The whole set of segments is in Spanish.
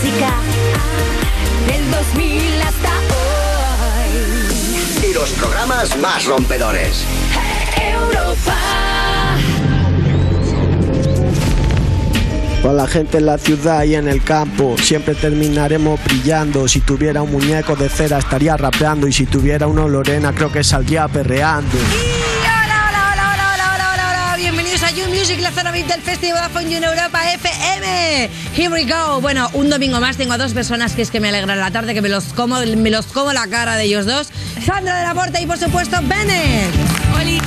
música del 2000 hasta hoy. Y los programas más rompedores. Europa. Con la gente en la ciudad y en el campo, siempre terminaremos brillando. Si tuviera un muñeco de cera estaría rapeando y si tuviera uno Lorena creo que saldría perreando. Music, la zona VIP del Festival Vodafone en Europa FM. Here we go. Bueno, un domingo más tengo a dos personas que es que me alegran la tarde, que me los como, me los como la cara de ellos dos. Sandra de la Porta y por supuesto Bennett. Oli.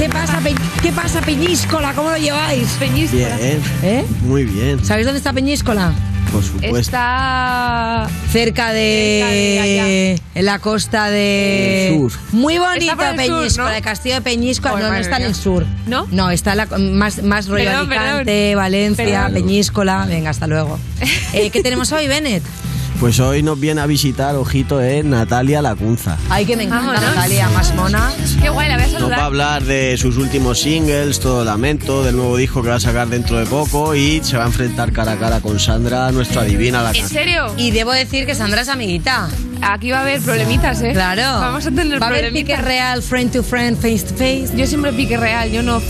¿Qué pasa, Pe- ¿Qué pasa, Peñíscola? ¿Cómo lo lleváis? Peñíscola. Bien, ¿Eh? muy bien, ¿Sabéis dónde está Peñíscola? Por supuesto. Está. Cerca de, Cerca en la costa de El sur. muy por el sur, el castillo de Peñíscola, Joder, no, no está en el sur. ¿No? No, está en la, más más rollo Perdón, Alicante, perdón. Valencia, Perdón. Peñíscola. Venga, hasta luego. Eh, ¿Qué tenemos hoy, Bennett? Pues hoy nos viene a visitar, ojito, eh, Natalia Lacunza. Ay, que me encanta Vámonos. Natalia, más mona. Qué guay, la voy a Nos va a hablar de sus últimos singles, Todo Lamento, del nuevo disco que va a sacar dentro de poco y se va a enfrentar cara a cara con Sandra, nuestra divina la ¿En serio? Y debo decir que Sandra es amiguita. Aquí va a haber problemitas, ¿eh? Claro. Vamos a tener Va a haber pique real, friend to friend, face to face. Yo siempre pique real, yo no,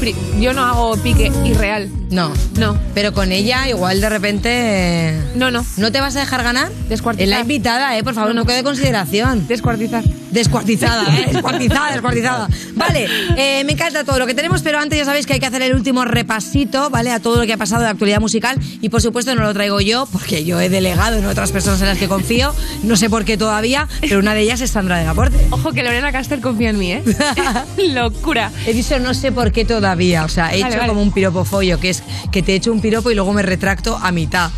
yo no hago pique irreal. No. No, Pero con ella, igual de repente. eh, no, no. ¿No te vas a dejar ganar? Descuartizar. Es la invitada, ¿eh? Por favor, no quede consideración. Descuartizar. Descuartizada, ¿eh? Descuartizada, descuartizada. Vale, eh, me encanta todo lo que tenemos, pero antes ya sabéis que hay que hacer el último repasito, ¿vale? A todo lo que ha pasado de actualidad musical. Y por supuesto no lo traigo yo, porque yo he delegado en otras personas en las que confío. No sé por qué todavía, pero una de ellas es Sandra de Laporte. Ojo que Lorena Castel confía en mí, ¿eh? Locura. He dicho no sé por qué todavía. O sea, he Vale, hecho vale. como un piropo follo, que es que te echo un piropo y luego me retracto a mitad.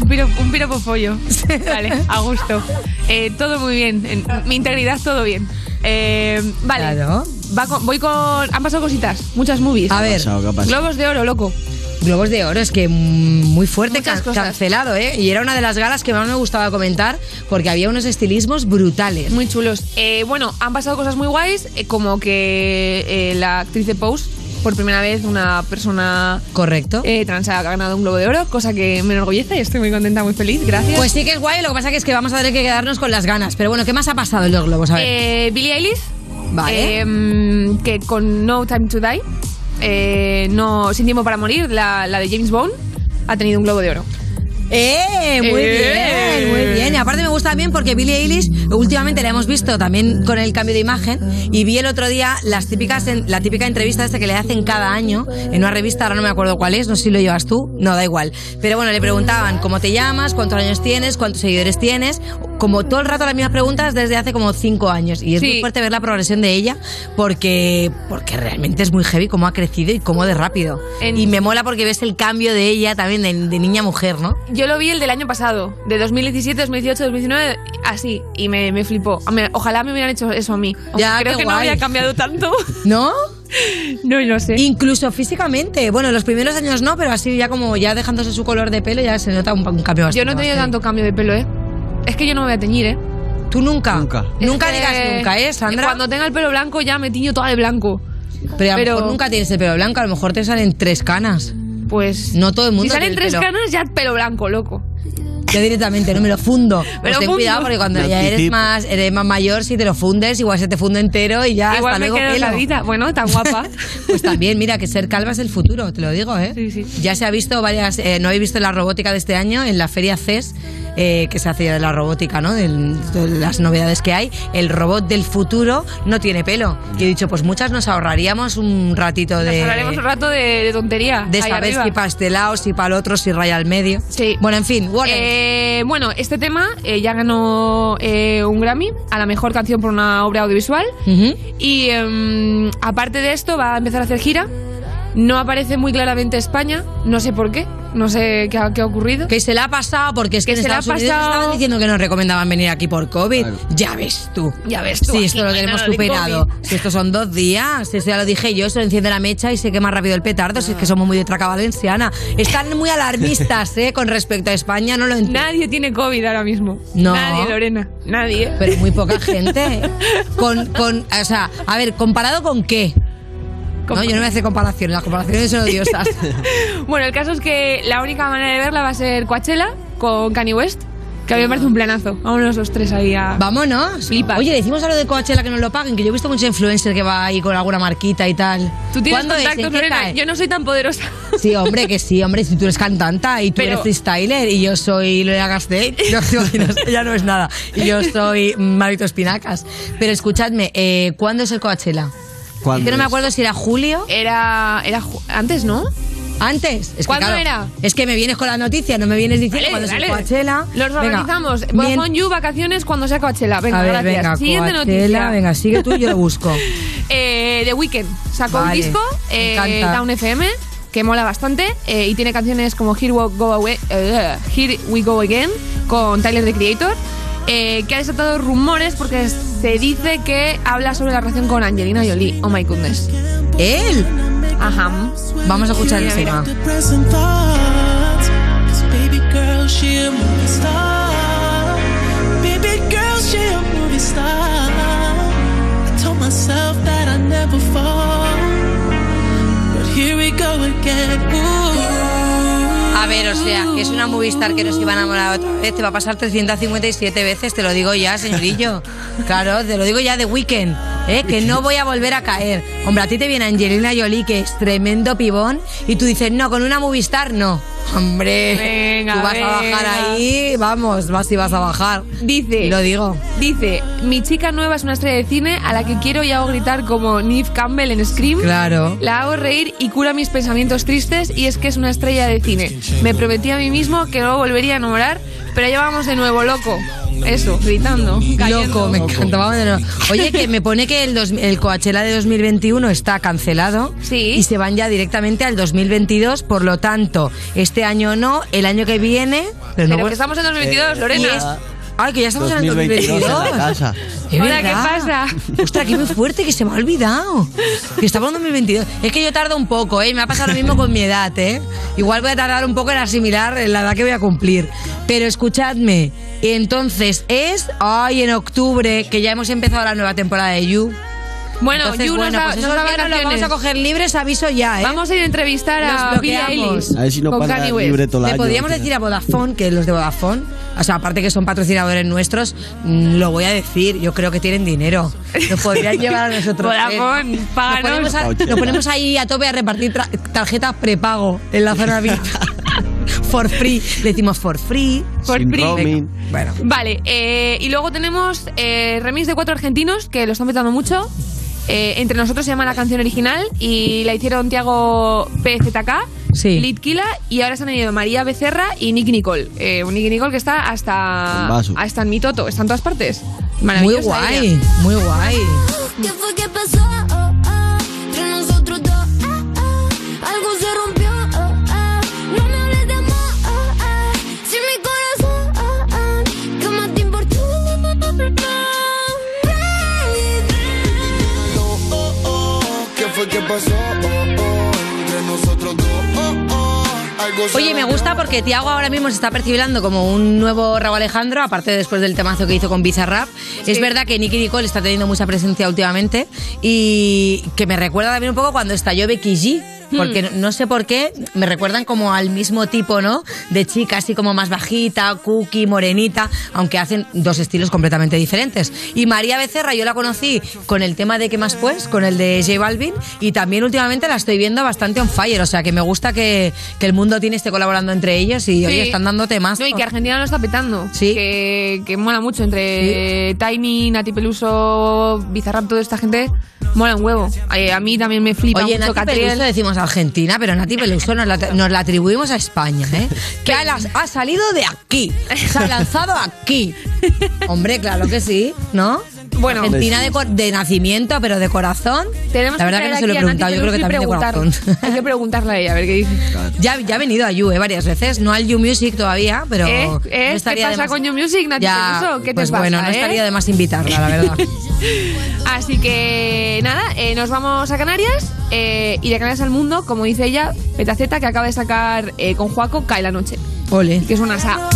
Un, piro, un piropo pollo. Vale, a gusto. Eh, todo muy bien. En- mi integridad, todo bien. Eh, vale. Claro. Va con- voy con. Han pasado cositas. Muchas movies. A ¿Qué ha ver, pasado? ¿Qué ha pasado? Globos de oro, loco. Globos de Oro, es que mm, muy fuerte, Muchas can- cosas. cancelado, ¿eh? Y era una de las galas que más me gustaba comentar porque había unos estilismos brutales. Muy chulos. Eh, bueno, han pasado cosas muy guays, eh, como que eh, la actriz de Pose, por primera vez, una persona Correcto. eh, trans ha ganado un globo de oro, cosa que me enorgullece y estoy muy contenta, muy feliz. Gracias. Pues sí que es guay, lo que pasa que es que vamos a tener que quedarnos con las ganas. Pero bueno, ¿qué más ha pasado en los globos? A ver. Eh, Billie Eilish, Vale. eh, mm, que con No Time to Die, eh, no, Sin Tiempo para Morir, la, la de James Bond, ha tenido un globo de oro. ¡Eh! Muy Eh. bien, muy bien. Y aparte me gusta bien porque Billie Eilish últimamente la hemos visto también con el cambio de imagen y vi el otro día las típicas la típica entrevista esta que le hacen cada año en una revista, ahora no me acuerdo cuál es, no sé si lo llevas tú, no, da igual. Pero bueno, le preguntaban cómo te llamas, cuántos años tienes, cuántos seguidores tienes, como todo el rato las mismas preguntas desde hace como cinco años. Y es Sí. muy fuerte ver la progresión de ella porque, porque realmente es muy heavy cómo ha crecido y cómo de rápido. En- Y me mola porque ves el cambio de ella también de, de niña a mujer, ¿no? Yo lo vi el del año pasado, de 2017, 2018, 2019, así, y me, me flipó. Ojalá me hubieran hecho eso a mí. Ya, creo qué que no guay. había cambiado tanto. ¿No? no lo sé. Incluso físicamente. Bueno, los primeros años no, pero así ya como ya dejándose su color de pelo ya se nota un, un cambio bastante. Yo no he tenido bastante. tanto cambio de pelo, ¿eh? Es que yo no me voy a teñir, ¿eh? ¿Tú nunca? Nunca. Nunca digas nunca, ¿eh, Sandra? Cuando tenga el pelo blanco ya me tiño todo de blanco. Pero a lo mejor nunca tienes el pelo blanco, a lo mejor te salen tres canas. Pues. No todo el mundo Si salen tres pelo. canas, ya pelo blanco, loco. Yo directamente no me lo fundo. Pues lo ten fundo. cuidado porque cuando ya eres más, eres más mayor, si te lo fundes, igual se te funde entero y ya Igual hasta me luego quedo pelo. calvita. Bueno, tan guapa. Pues también, mira, que ser calva es el futuro, te lo digo, ¿eh? Sí, sí. Ya se ha visto varias, eh, no he visto la robótica de este año, en la feria CES, eh, que se hace de la robótica, ¿no? Del- de las novedades que hay. El robot del futuro no tiene pelo. Y he dicho, pues muchas nos ahorraríamos un ratito de... Nos hablaremos un rato de, de tontería. de saber arriba. si pastelado, si para el otro, si raya al medio. Sí. Bueno, en fin. Eh, bueno, este tema eh, ya ganó eh, un Grammy a la mejor canción por una obra audiovisual. Y em, aparte de esto, va a empezar a hacer gira. No aparece muy claramente España, no sé por qué, no sé qué ha, qué ha ocurrido. Que se la ha pasado porque es que, Que en se la ha Estados Unidos pasado. estaban diciendo que nos recomendaban venir aquí por COVID. Claro. Ya ves tú. Ya ves tú, Si esto lo tenemos superado. Si estos son dos días. Si esto ya lo dije yo, se enciende la mecha y se quema rápido el petardo. Si es que somos muy de traca valenciana. Están muy alarmistas, ¿eh? Con respecto a España, no lo entiendo. Nadie tiene COVID ahora mismo. No. Nadie, Lorena. Nadie. Pero muy poca gente. Con, con, o sea, a ver, ¿comparado con qué? No, yo no me hace comparaciones, las comparaciones son odiosas. Bueno, el caso es que la única manera de verla va a ser Coachella con Kanye West, que a mí me parece un planazo. Vámonos los tres ahí a... Vámonos. Flipas. Oye, decimos a lo de Coachella que nos lo paguen, que yo he visto muchos influencers que va ahí con alguna marquita y tal. Tú tienes contactos, ¿En qué Lorena. Yo no soy tan poderosa. Sí, hombre, que sí, hombre, si tú eres cantanta y tú Pero- eres freestyler y yo soy Lorena Gasteiz, no te imaginas, ya no es nada. Y yo soy Marito Espinacas. Pero escuchadme, eh, ¿cuándo es el Coachella? ¿Cuándo Es que no me acuerdo si era julio, Era, era ju- antes, ¿no? antes. Es que, ¿Cuándo claro, era? Es que me vienes con la noticia, no me vienes diciendo Dale, es el dale. Coachella. Los Venga, organizamos. mien- Vodafone You, vacaciones cuando sea Coachella. Venga, a ver, gracias. venga, Siguiente Coachella, noticia. venga, sigue tú y yo lo busco. Eh, The Weeknd sacó Vale, un disco, me eh, encanta. Down FM, que mola bastante, eh, y tiene canciones como Here We Go, Away, eh, Here We Go Again, con Tyler, the Creator, eh, que ha desatado rumores porque se dice que habla sobre la relación con Angelina Jolie. Oh my goodness. Él. Ajá. Vamos a escuchar el tema. But here we go again. Ooh. A ver, o sea, que es una movie star que nos iba a enamorar otra vez. Te va a pasar 357 veces, te lo digo ya, señorillo. Claro, te lo digo ya de weekend, ¿eh? que no voy a volver a caer. Hombre, a ti te viene Angelina Jolie, que es tremendo pibón, y tú dices, no, con una movie star no. Hombre, Venga, tú vas a bajar venga. ahí, vamos, vas y vas a bajar. Dice, lo digo. dice, mi chica nueva es una estrella de cine a la que quiero y hago gritar como Neve Campbell en Scream. Claro. La hago reír y cura mis pensamientos tristes y es que es una estrella de cine. Me prometí a mí mismo que no volvería a enamorar, pero ya vamos de nuevo, loco. Eso, gritando. cayendo. Loco, me encanta. Vamos de nuevo. Oye, que me pone que el, dos- el Coachella de 2021 está cancelado. Sí. Y se van ya directamente al 2022. Por lo tanto, este año no, el año que viene. Pero, no Pero voy- que estamos en 2022, Eh, Lorena. es- Ay, que ya estamos en el 2022 en 2022. la casa. Es Hola, ¿qué pasa? Ostras, que muy fuerte, que se me ha olvidado. Que estamos en 2022. Es que yo tardo un poco, ¿eh? Me ha pasado lo mismo con mi edad, ¿eh? Igual voy a tardar un poco en asimilar la edad que voy a cumplir. Pero escuchadme, entonces es, ay, en octubre, que ya hemos empezado la nueva temporada de You. Bueno, Entonces, You nos bueno, pues nos esos los vamos a coger libres, aviso ya, ¿eh? Vamos a ir a entrevistar a Nos Billie. Eilish A ver si no con Kanye West. libre todo el Le año, podríamos final. decir a Vodafone, que los de Vodafone, o sea, aparte que son patrocinadores nuestros, mm, lo voy a decir, yo creo que tienen dinero. Nos podrían llevar a nosotros. ¿eh? Vodafone, Nos páganos. ponemos, a- nos ponemos ahí a tope a repartir tra- tarjetas prepago en la zona VIP. for free. Le decimos for free. Por Sin free. roaming. Bueno. Vale, eh, y luego tenemos eh, remix de cuatro argentinos que lo están petando mucho. Eh, entre nosotros se llama la canción original y la hicieron Tiago PZK, Sí. Litkila y ahora se han ido María Becerra y Nicky Nicole. Eh, un Nicky Nicole que está hasta, hasta en mi toto, está en todas partes. Muy guay, ella. muy guay. ¿Qué fue que pasó? Fue que pasó? Oh, oh, entre nosotros dos. Oh, oh, Oye, me gusta porque Tiago ahora mismo se está percibiendo como un nuevo Raúl Alejandro, aparte después del temazo que hizo con Bizarrap. Es verdad que Nicky Nicole está teniendo mucha presencia últimamente y que me recuerda también un poco cuando estalló Becky G. Porque no, no sé por qué, me recuerdan como al mismo tipo, ¿no? De chica, así como más bajita, cookie, morenita, aunque hacen dos estilos completamente diferentes. Y María Becerra, yo la conocí con el tema de ¿Qué más pues? Con el de J Balvin, y también últimamente la estoy viendo bastante on fire, o sea que me gusta que, que el mundo tiene esté colaborando entre ellos y, oye, Sí. están dando temas. No, y que Argentina lo está petando. Sí. Que, que mola mucho entre Tiny, Nati Peluso, Bizarrap, toda esta gente. Mola un huevo. A mí también me flipa Oye, mucho Nati. Peluso decimos Argentina, pero Nati Peluso nos la, nos la atribuimos a España, ¿eh? Que ha, ha salido de aquí, se ha lanzado aquí. Hombre, claro que sí, ¿no? Bueno. Argentina de, nacimiento, pero de corazón. Tenemos la verdad que que no se lo he preguntado, yo creo que también de corazón. Hay que preguntarle a ella, a ver qué dice. Ya, ya ha venido a You eh, varias veces, no al You Music todavía, pero. ¿Eh? no ¿Eh? ¿Qué estaría pasa más- con You Music, Nati Ya, Peluso? ¿Qué te pues pasa, bueno, no eh? estaría de más invitarla, la verdad. Así que nada, eh, nos vamos a Canarias eh, y de Canarias al mundo, como dice ella, Petaceta, que acaba de sacar eh, con Juaco Cae la Noche, Ole. que es una sa.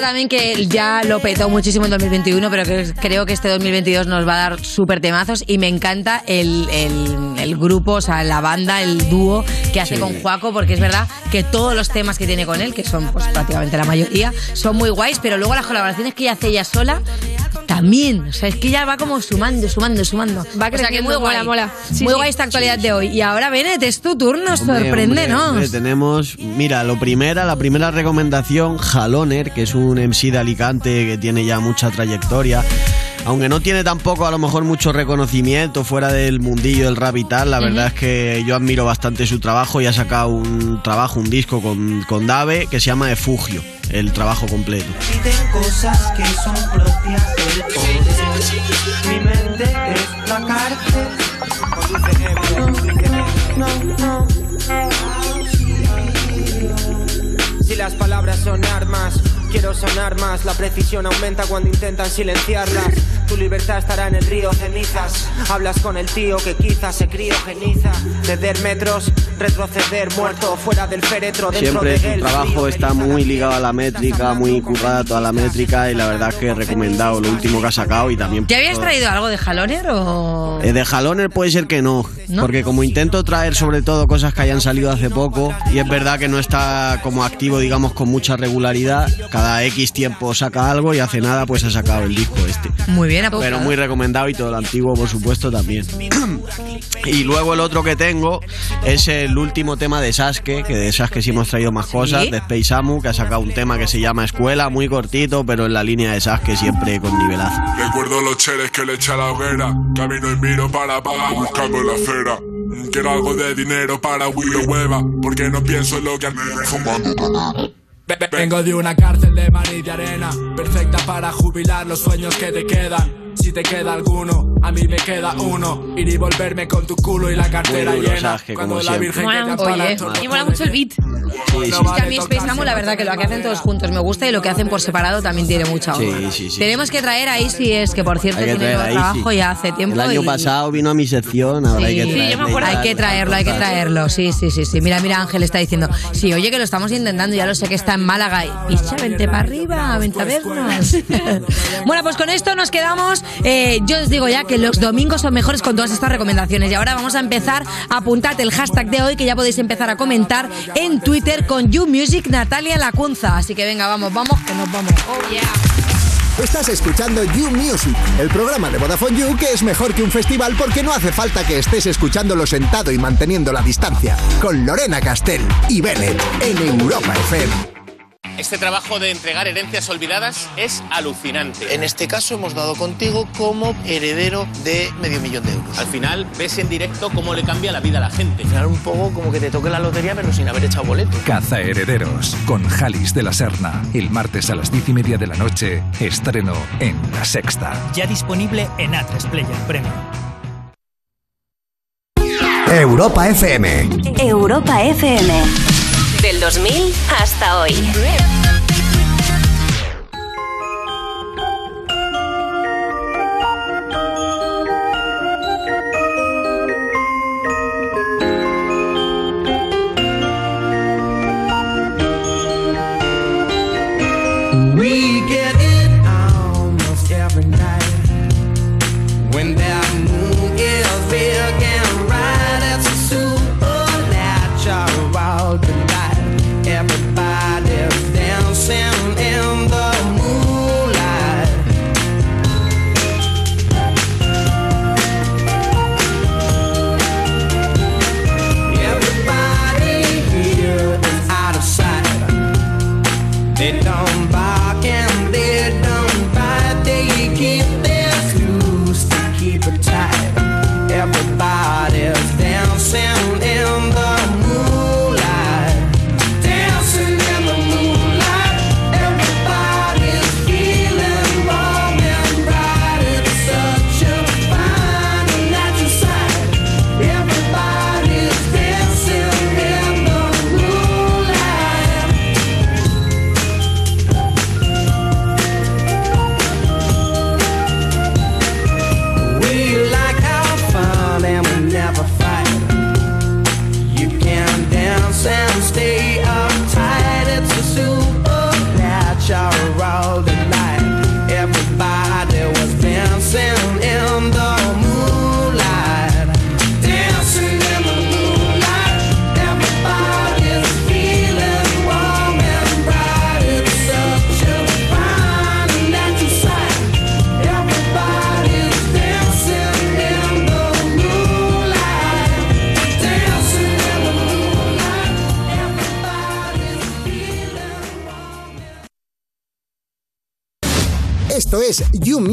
También que ya lo petó muchísimo en 2021, pero que creo que este 2022 nos va a dar súper temazos y me encanta el, el- el grupo, o sea, la banda, el dúo que hace Sí. con Juaco, porque es verdad que todos los temas que tiene con él, que son pues prácticamente la mayoría, son muy guays, pero luego las colaboraciones que ella hace ella sola también, o sea, es que ya va como sumando, sumando, sumando. Va o sea, que creciendo, muy guay, mola, mola. Sí, muy sí. guay esta actualidad de hoy. Y ahora, Bennett, es tu turno, Hombre, sorpréndenos. hombre, hombre, tenemos, mira, lo primera, la primera recomendación, Jaloner, que es un MC de Alicante que tiene ya mucha trayectoria. Aunque no tiene tampoco a lo mejor mucho reconocimiento fuera del mundillo del rap y tal, la verdad es que yo admiro bastante su trabajo y ha sacado un trabajo, un disco con, con Dave que se llama Efugio, el trabajo completo. Piden cosas que son propias del poder. Mi mente es la cárcel. No, no. Si las palabras son armas, quiero sonar más. La precisión aumenta cuando intentan silenciarlas. Tu libertad estará en el río cenizas. Hablas con el tío que quizás se criogeniza. Ceder metros, retroceder muerto fuera del féretro. Dentro Siempre de su él, trabajo frío, está muy ligado a la métrica, muy currada toda la métrica y la verdad es que he recomendado lo último que ha sacado y también... ¿Ya habías traído algo de Jaloner o...? Eh, de Jaloner puede ser que no, ¿No? porque como intento traer sobre todo cosas que hayan salido hace poco, y es verdad que no está como activo, digamos, con mucha regularidad, cada X tiempo saca algo y hace nada pues ha sacado el disco este. Muy bien, apuntado. Pero muy recomendado y todo lo antiguo, por supuesto, también. y luego el otro que tengo es el último tema de Sasuke, que de Sasuke sí hemos traído más cosas, ¿Sí? de Space Amu, que ha sacado un tema que se llama Escuela, muy cortito, pero en la línea de Sasuke siempre con nivelazo. Recuerdo los cheles que le eché a la hoguera. Camino y miro para pagar buscando la fera. Quiero algo de dinero para huir hueva. Porque no pienso en lo que fumando. Vengo de una cárcel de mar y de arena, perfecta para jubilar los sueños que te quedan. Si te queda alguno, a mí me queda uno. Ir y volverme con tu culo y la cartera duro, llena. Sasuke, Cuando la. Virgen ampara Oye, Y mola mucho el beat. Sí, sí. Es que a mí Space Amo, la verdad que lo que hacen todos juntos me gusta y lo que hacen por separado también tiene mucha Sí, onda. sí, sí. Tenemos que traer a Easy es que por cierto tiene trabajo ya hace tiempo. El año y- pasado vino a mi sección, ahora hay que me acuerdo. Hay que traerlo, hay que traerlo. Sí, sí, sí, sí. Mira, mira, Ángel está diciendo, sí, oye, que lo estamos intentando, ya lo sé que está en Málaga. Y picha, vente para arriba, vente a vernos. bueno, pues con esto nos quedamos. Eh, yo os digo ya que los domingos son mejores con todas estas recomendaciones. Y ahora vamos a empezar. Apuntad el hashtag de hoy que ya podéis empezar a comentar en Twitter con You Music Natalia Lacunza. Así que venga, vamos, vamos, que nos vamos. Oh, yeah. Estás escuchando You Music, el programa de Vodafone You que es mejor que un festival porque no hace falta que estés escuchándolo sentado y manteniendo la distancia. Con Lorena Castell y Bennett en Europa FM. Este trabajo de entregar herencias olvidadas es alucinante. En este caso hemos dado contigo como heredero de medio millón de euros. Al final ves en directo cómo le cambia la vida a la gente. Al final un poco como que te toque la lotería pero sin haber echado boleto. Caza Herederos con Jalis de la Serna. El martes a las diez y media de la noche, estreno en La Sexta. Ya disponible en A3 Player Premium. Europa FM. Europa FM. Del 2000 hasta hoy.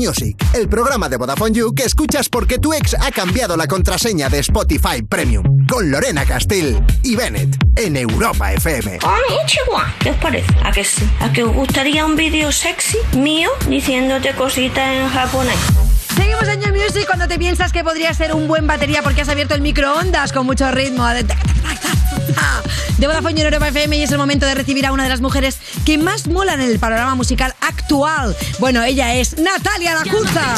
Music, el programa de Vodafone You que escuchas porque tu ex ha cambiado la contraseña de Spotify Premium. Con Lorena Castell y Bennett en Europa FM. ¿Qué os parece? ¿A que sí? ¿A que os gustaría un vídeo sexy mío diciéndote cositas en japonés? Seguimos en New Music cuando te piensas que podría ser un buen batería porque has abierto el microondas con mucho ritmo. De Vodafone en Europa FM y es el momento de recibir a una de las mujeres que más molan en el panorama musical actual. Bueno, ella es Natalia Lacunza.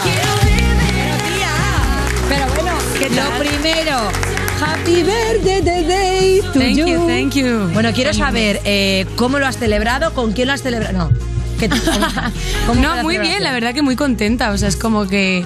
Pero bueno, lo primero. Happy birthday to Thank you. you, thank you. Bueno, quiero saber eh, cómo lo has celebrado, con quién lo has celebrado. No. ¿Cómo- cómo no, muy bien, la verdad que muy contenta. O sea, es como que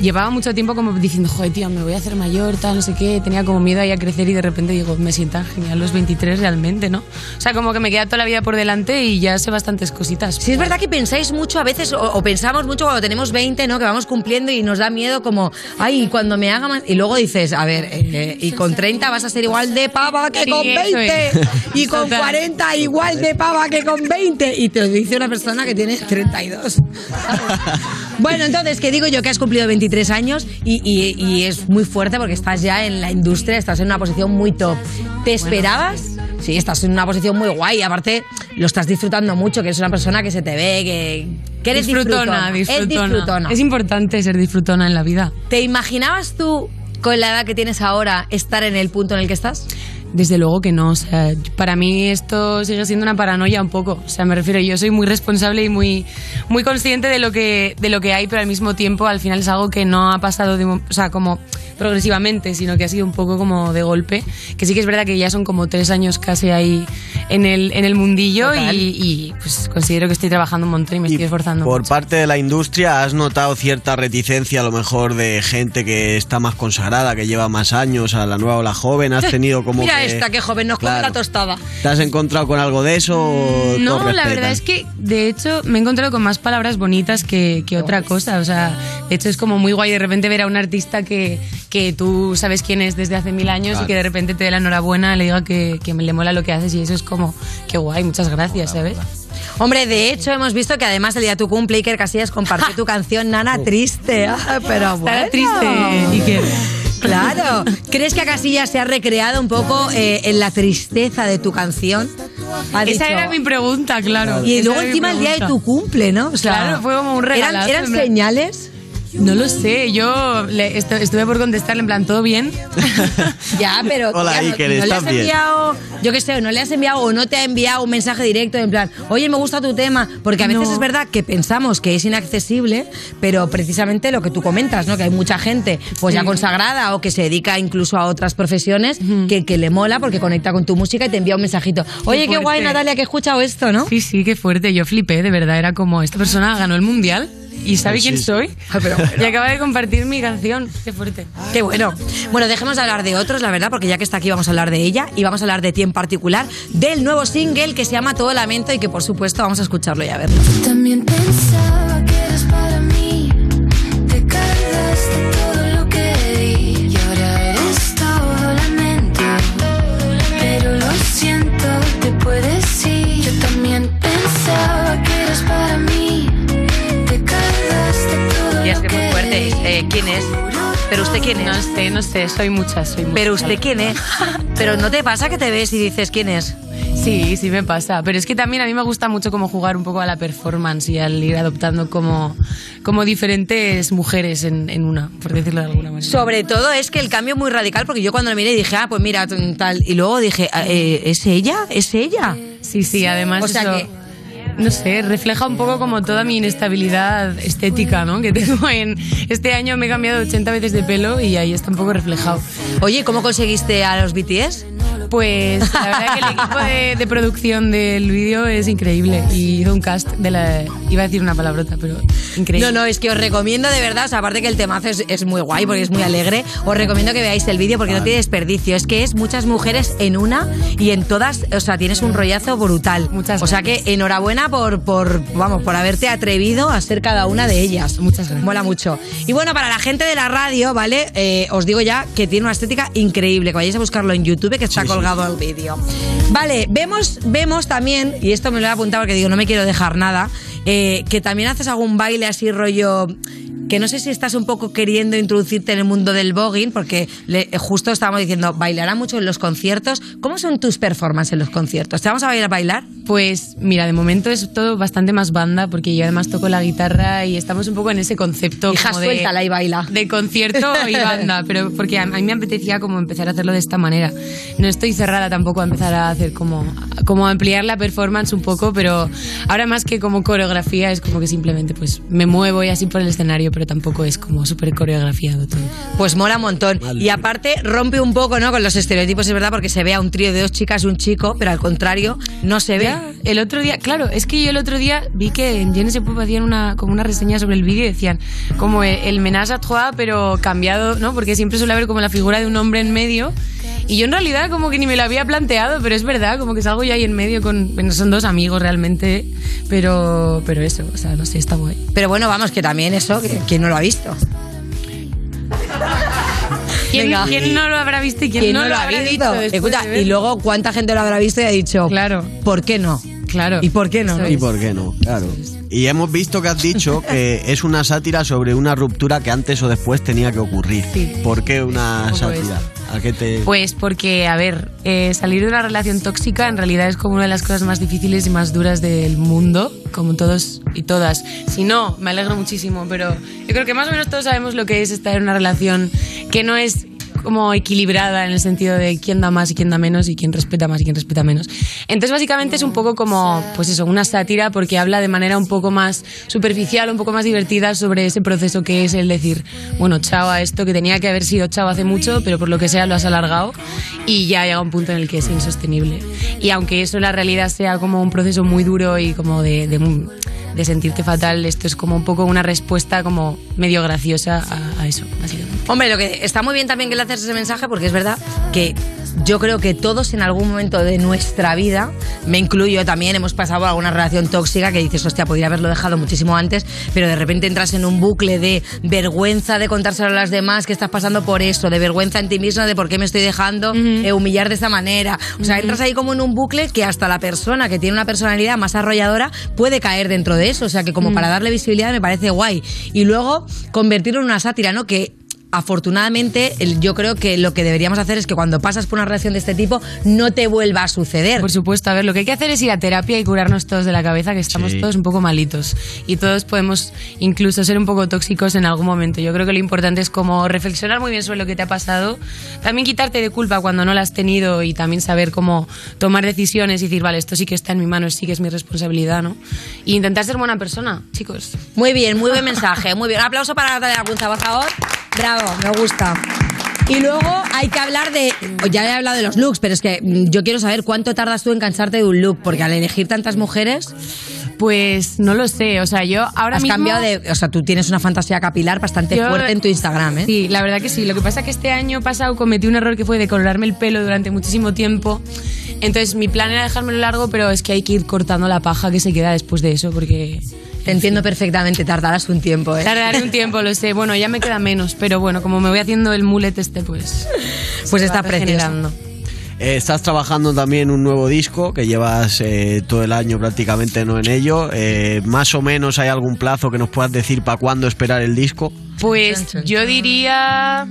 llevaba mucho tiempo como diciendo, joder, tío, me voy a hacer mayor, tal, no sé qué. Tenía como miedo ahí a crecer y de repente digo, me sientan genial los 23 realmente, ¿no? O sea, como que me queda toda la vida por delante y ya sé bastantes cositas. Sí, es verdad que pensáis mucho a veces, o, o pensamos mucho cuando tenemos 20, ¿no? Que vamos cumpliendo y nos da miedo como, ay, cuando me haga más... Y luego dices, a ver, eh, y con 30 vas a ser igual de pava que con eso 20. es. Y con Total. 40 igual de pava que con 20. Y te lo dice una persona que tiene 32. bueno, entonces, ¿qué digo yo? Que has cumplido 23 años y, y- y es muy fuerte porque estás ya en la industria, estás en una posición muy top. ¿Te esperabas? Sí, estás en una posición muy guay. Aparte, lo estás disfrutando mucho, que eres una persona que se te ve, que, que eres disfrutona. disfrutona. Es disfrutona. Es importante ser disfrutona en la vida. ¿Te imaginabas tú, con la edad que tienes ahora, estar en el punto en el que estás? Desde luego que no, o sea, para mí esto sigue siendo una paranoia un poco, o sea, me refiero, yo soy muy responsable y muy, muy consciente de lo, que, de lo que hay, pero al mismo tiempo al final es algo que no ha pasado, de, o sea, como progresivamente, sino que ha sido un poco como de golpe, que sí que es verdad que ya son como tres años casi ahí en el, en el mundillo y, pues considero que estoy trabajando un montón y me estoy esforzando. Por parte de la industria, ¿has notado cierta reticencia a lo mejor de gente que está más consagrada, que lleva más años, a la nueva o la joven? ¿Has tenido como Mira que... esta, que joven, nos come Claro. la tostada. ¿Te has encontrado con algo de eso? o No, la respetan? verdad es que de hecho me he encontrado con más palabras bonitas que, que otra cosa. O sea, de hecho es como muy guay de repente ver a un artista que, que tú sabes quién es desde hace mil años Claro. y que de repente te dé la enhorabuena, le diga que, que me le mola lo que haces y eso es como, qué guay, muchas gracias, ¿sabes? Hombre, de hecho hemos visto que además el día de tu cumple Iker Casillas compartió tu canción Nana Triste. Ah, pero bueno. Estará triste, Iker. Claro. ¿Crees que a Casillas se ha recreado un poco eh, en la tristeza de tu canción? Esa dicho- era mi pregunta, claro. Y luego encima el día de tu cumple, ¿no? O sea, Claro, fue como un ¿Eran, regalazo, eran señales? No lo sé, yo le- estu- estuve por contestarle en plan, ¿todo bien? Ya, pero Hola, tía, no- Iker, no, le ¿estás has bien? enviado, yo qué sé, no le has enviado o no te ha enviado un mensaje directo en plan, oye, me gusta tu tema, porque a veces No. es verdad que pensamos que es inaccesible, pero precisamente lo que tú comentas, ¿no? Que hay mucha gente pues ya consagrada o que se dedica incluso a otras profesiones que, que le mola porque conecta con tu música y te envía un mensajito. Oye, qué, fuerte. guay, Natalia, que he escuchado esto, ¿no? Sí, sí, qué fuerte. Yo flipé, de verdad. Era como, esta persona ganó el mundial y sabe quién soy. Ah. Y acaba de compartir mi canción. Qué fuerte. Qué bueno. Bueno, dejemos de hablar de otros, la verdad, porque ya que está aquí vamos a hablar de ella y vamos a hablar de ti en particular, del nuevo single que se llama Todo Lamento y que por supuesto vamos a escucharlo y a verlo. También pensaba que eras para mí. Te cargaste ¿Quién es? ¿Pero usted quién No es? sé, no sé, soy muchas, soy muchas. ¿Pero usted quién es? ¿Pero no te pasa que te ves y dices quién es? Sí, sí me pasa. Pero es que también a mí me gusta mucho como jugar un poco a la performance y al ir adoptando como, como diferentes mujeres en, en una, por decirlo de alguna manera. Sobre todo es que el cambio es muy radical porque yo cuando lo miré dije, ah, pues mira, tal. Y luego dije, eh, ¿es ella? ¿Es ella? Sí, sí, además O sea eso, que- no sé, refleja un poco como toda mi inestabilidad estética, ¿no? Que tengo en... Este año me he cambiado 80 veces de pelo y ahí está un poco reflejado. Oye, ¿cómo conseguiste a los BTS? Pues la verdad que el equipo de, de producción del vídeo es increíble y hizo un cast de la... Iba a decir una palabrota, pero increíble. No, no, es que os recomiendo de verdad, o sea, aparte que el temazo es, es muy guay porque es muy alegre, os recomiendo que veáis el vídeo porque no tiene desperdicio. Es que es muchas mujeres en una y en todas, o sea, tienes un rollazo brutal. Muchas o sea que enhorabuena por, por, vamos, por haberte atrevido a ser cada una de ellas. Muchas gracias. Mola mucho. Y bueno, para la gente de la radio, ¿vale? Eh, os digo ya que tiene una estética increíble, que vayáis a buscarlo en YouTube, que está colgado el vídeo. Vale, vemos, vemos también, y esto me lo he apuntado porque digo, no me quiero dejar nada, eh, que también haces algún baile así rollo que no sé si estás un poco queriendo introducirte en el mundo del voguing, porque le- justo estábamos diciendo, bailará mucho en los conciertos. ¿Cómo son tus performances en los conciertos? ¿Te vamos a bailar a bailar? Pues mira, de momento es todo bastante más banda porque yo además toco la guitarra y estamos un poco en ese concepto Hija, como de, y baila. de concierto y banda, pero porque a, a mí me apetecía como empezar a hacerlo de esta manera. No estoy cerrada tampoco a empezar a hacer como como ampliar la performance un poco, pero ahora más que como coreografía es como que simplemente pues me muevo y así por el escenario, pero tampoco es como súper coreografiado todo. Pues mola un montón. Y aparte rompe un poco ¿no? con los estereotipos, es verdad, porque se ve a un trío de dos chicas y un chico, pero al contrario, no se ve. Ya, el otro día, claro, es que yo el otro día vi que en Genesis Pop hacían una, como una reseña sobre el vídeo y decían como el, el menage à trois, pero cambiado, ¿no? Porque siempre suele haber como la figura de un hombre en medio. Y yo en realidad como que ni me lo había planteado, pero es verdad, como que salgo yo ahí en medio con... Bueno, son dos amigos realmente, pero, pero eso, o sea, no sé, está guay. Pero bueno, vamos, que también eso, que, ¿quién no lo ha visto? ¿Quién, Venga. quién no lo habrá visto y quién, ¿Quién no, lo habrá visto? dicho Escucha, de y luego cuánta gente lo habrá visto y ha dicho, Claro. ¿por qué no? Claro. ¿Y por qué no? ¿Y por qué no? Claro. Y hemos visto que has dicho que es una sátira sobre una ruptura que antes o después tenía que ocurrir. Sí. ¿Por qué una sátira? ¿A qué te...? Pues porque, a ver, eh, salir de una relación tóxica en realidad es como una de las cosas más difíciles y más duras del mundo, como todos y todas. Si no, me alegro muchísimo, pero yo creo que más o menos todos sabemos lo que es estar en una relación que no es como equilibrada en el sentido de quién da más y quién da menos y quién respeta más y quién respeta menos. Entonces básicamente es un poco como, pues eso, una sátira porque habla de manera un poco más superficial, un poco más divertida sobre ese proceso que es el decir, bueno, chao a esto que tenía que haber sido chao hace mucho, pero por lo que sea lo has alargado y ya llega un punto en el que es insostenible. Y aunque eso en la realidad sea como un proceso muy duro y como de, de, de sentirte fatal, esto es como un poco una respuesta como medio graciosa a, eso. Hombre, lo que está muy bien también que le haces ese mensaje porque es verdad que yo creo que todos en algún momento de nuestra vida, me incluyo también, hemos pasado alguna relación tóxica que dices, hostia, podría haberlo dejado muchísimo antes, pero de repente entras en un bucle de vergüenza de contárselo a las demás, que estás pasando por esto, de vergüenza en ti misma de por qué me estoy dejando eh, humillar de esta manera. O sea, entras ahí como en un bucle que hasta la persona que tiene una personalidad más arrolladora puede caer dentro de eso. O sea, que como para darle visibilidad me parece guay. Y luego convertirlo en una sátira, ¿no? Que afortunadamente el- yo creo que lo que deberíamos hacer es que cuando pasas por una relación de este tipo no te vuelva a suceder. Por supuesto, a ver, lo que hay que hacer es ir a terapia y curarnos todos de la cabeza, que estamos Sí. todos un poco malitos. Y todos podemos incluso ser un poco tóxicos en algún momento. Yo creo que lo importante es como reflexionar muy bien sobre lo que te ha pasado, también quitarte de culpa cuando no la has tenido y también saber cómo tomar decisiones y decir, vale, esto sí que está en mi mano, sí que es mi responsabilidad, ¿no? Y intentar ser buena persona, chicos. Muy bien, muy buen mensaje, muy bien. Un aplauso para Natalia Lacunza, por favor. Bravo, me gusta. Y luego hay que hablar de. Ya he hablado de los looks, pero es que mm, yo quiero saber cuánto tardas tú en cansarte de un look, porque al elegir tantas mujeres. Pues no lo sé, o sea, yo ahora has mismo- cambiado de. O sea, tú tienes una fantasía capilar bastante Yo- fuerte en tu Instagram, ¿eh? Sí, la verdad que sí. Lo que pasa es que este año pasado cometí un error que fue decolorarme el pelo durante muchísimo tiempo. Entonces mi plan era dejármelo largo, pero es que hay que ir cortando la paja que se queda después de eso, porque... Te entiendo perfectamente, tardarás un tiempo, ¿eh? Tardaré un tiempo, lo sé. Bueno, ya me queda menos, pero bueno, como me voy haciendo el mullet este, pues... Pues está precioso. Eh, estás trabajando también un nuevo disco que llevas eh, todo el año prácticamente no en ello. Eh, más o menos hay algún plazo que nos puedas decir para cuándo esperar el disco. Pues yo diría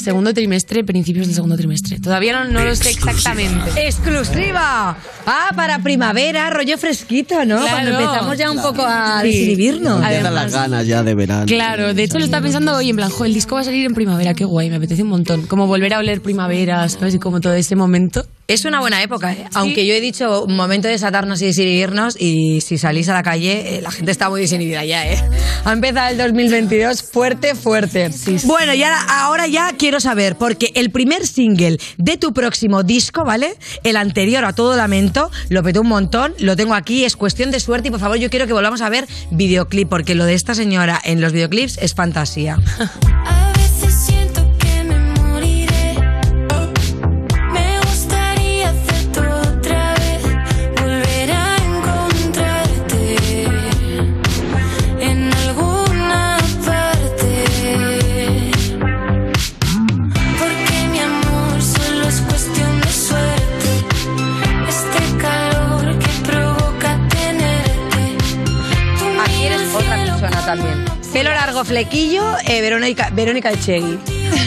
segundo trimestre, principios del segundo trimestre. Todavía no, no lo sé exactamente. ¡Exclusiva! Ah, para primavera, rollo fresquito, ¿no? Claro. Cuando empezamos ya un poco a Sí. desinhibirnos. Empiezan las ganas ya de verano. Claro, de hecho lo estaba pensando hoy en plan, jo, el disco va a salir en primavera, qué guay, me apetece un montón. Como volver a oler primavera, ¿sabes? Y como todo ese momento. Es una buena época, ¿eh? aunque yo he dicho un momento de desatarnos y desinhibirnos y si salís a la calle eh, la gente está muy desinhibida ya, ¿eh? Ha empezado el 2022 fuerte, fuerte. Bueno, y ahora, ahora ya quiero saber, porque el primer single de tu próximo disco, ¿vale? El anterior a Todo Lamento, lo petó un montón, lo tengo aquí, es cuestión de suerte y por favor yo quiero que volvamos a ver videoclip, porque lo de esta señora en los videoclips es fantasía. flequillo, eh, Verónica, Verónica Echegui.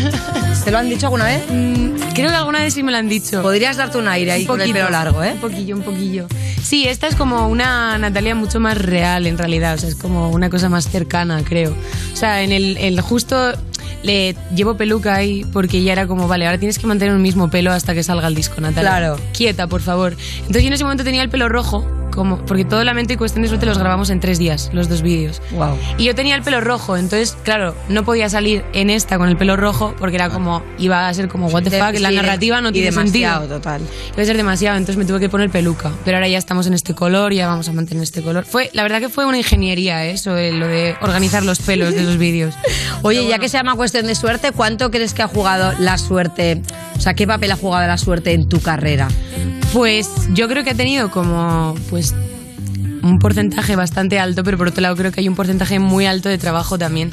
¿Te lo han dicho alguna vez? Mm, Creo que alguna vez sí me lo han dicho. Podrías darte un aire ahí Un con el pelo largo, ¿eh? Un poquillo, un poquillo. Sí, esta es como una Natalia mucho más real en realidad, o sea, es como una cosa más cercana, creo. O sea, en el, el justo le llevo peluca ahí porque ya era como, vale, ahora tienes que mantener un mismo pelo hasta que salga el disco, Natalia. Claro. Quieta, por favor. Entonces yo en ese momento tenía el pelo rojo, como, porque todo Lamento y Cuestión de Suerte los grabamos en tres días, los dos vídeos. Wow. Y yo tenía el pelo rojo, entonces, claro, no podía salir en esta con el pelo rojo porque era como, iba a ser como, what the fuck, la sí, narrativa no y tiene demasiado, sentido. total. Iba a ser demasiado, entonces me tuve que poner peluca. Pero ahora ya estamos en este color, ya vamos a mantener este color. Fue, la verdad que fue una ingeniería ¿eh? eso, eh, lo de organizar los pelos de los vídeos. Oye, ya que se llama cuestión de suerte, ¿cuánto crees que ha jugado la suerte? O sea, ¿qué papel ha jugado la suerte en tu carrera? Pues yo creo que ha tenido como, pues, un porcentaje bastante alto, pero por otro lado creo que hay un porcentaje muy alto de trabajo también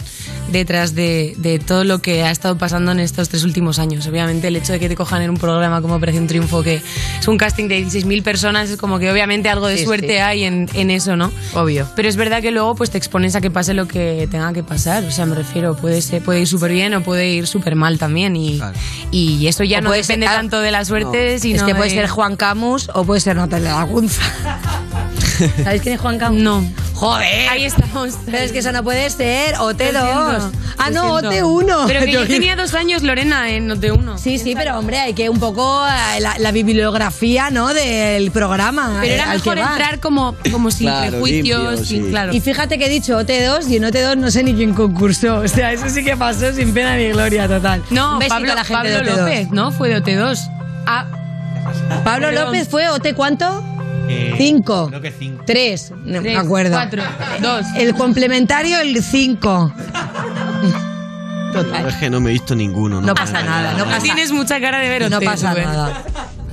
detrás de, de todo lo que ha estado pasando en estos tres últimos años. Obviamente el hecho de que te cojan en un programa como Operación Triunfo, que es un casting de 16.000 personas, es como que obviamente algo de Sí, suerte sí. hay en, en eso, ¿no? Obvio. Pero es verdad que luego pues te expones a que pase lo que tenga que pasar. O sea, me refiero, puede, ser, puede ir súper bien o puede ir súper mal también. Y, y eso ya O no depende ser- tanto de la suerte, No. sino Es que puede de- ser Juan Camus o puede ser Natalia Lagunza. ¿Sabéis quién es Juan Camus? No. Joder. Ahí estamos. Pero es que eso no puede ser. OT2. Lo siento, ah, no, siento. OT1. Pero que yo tenía dos años, Lorena, en OT1. Sí, sí, pero hombre, hay que un poco eh, la, la bibliografía, ¿no? Del programa. Pero eh, era al que mejor entrar como, como sin Claro, prejuicios, limpio, sin, sí. claro. Y fíjate que he dicho OT2 y en OT2 no sé ni quién concursó. O sea, eso sí que pasó sin pena ni gloria total. no, Pablo, a la gente Pablo de OT2. López, ¿no? Fue de OT2. Ah, Pablo. López fue OT cuánto? Eh, Cinco. Creo que cinco. Tres. No me acuerdo. cuatro, dos. El complementario, el cinco. Es que no me he visto ninguno. No pasa nada, no pasa, Tienes mucha cara de ver no pasa nada.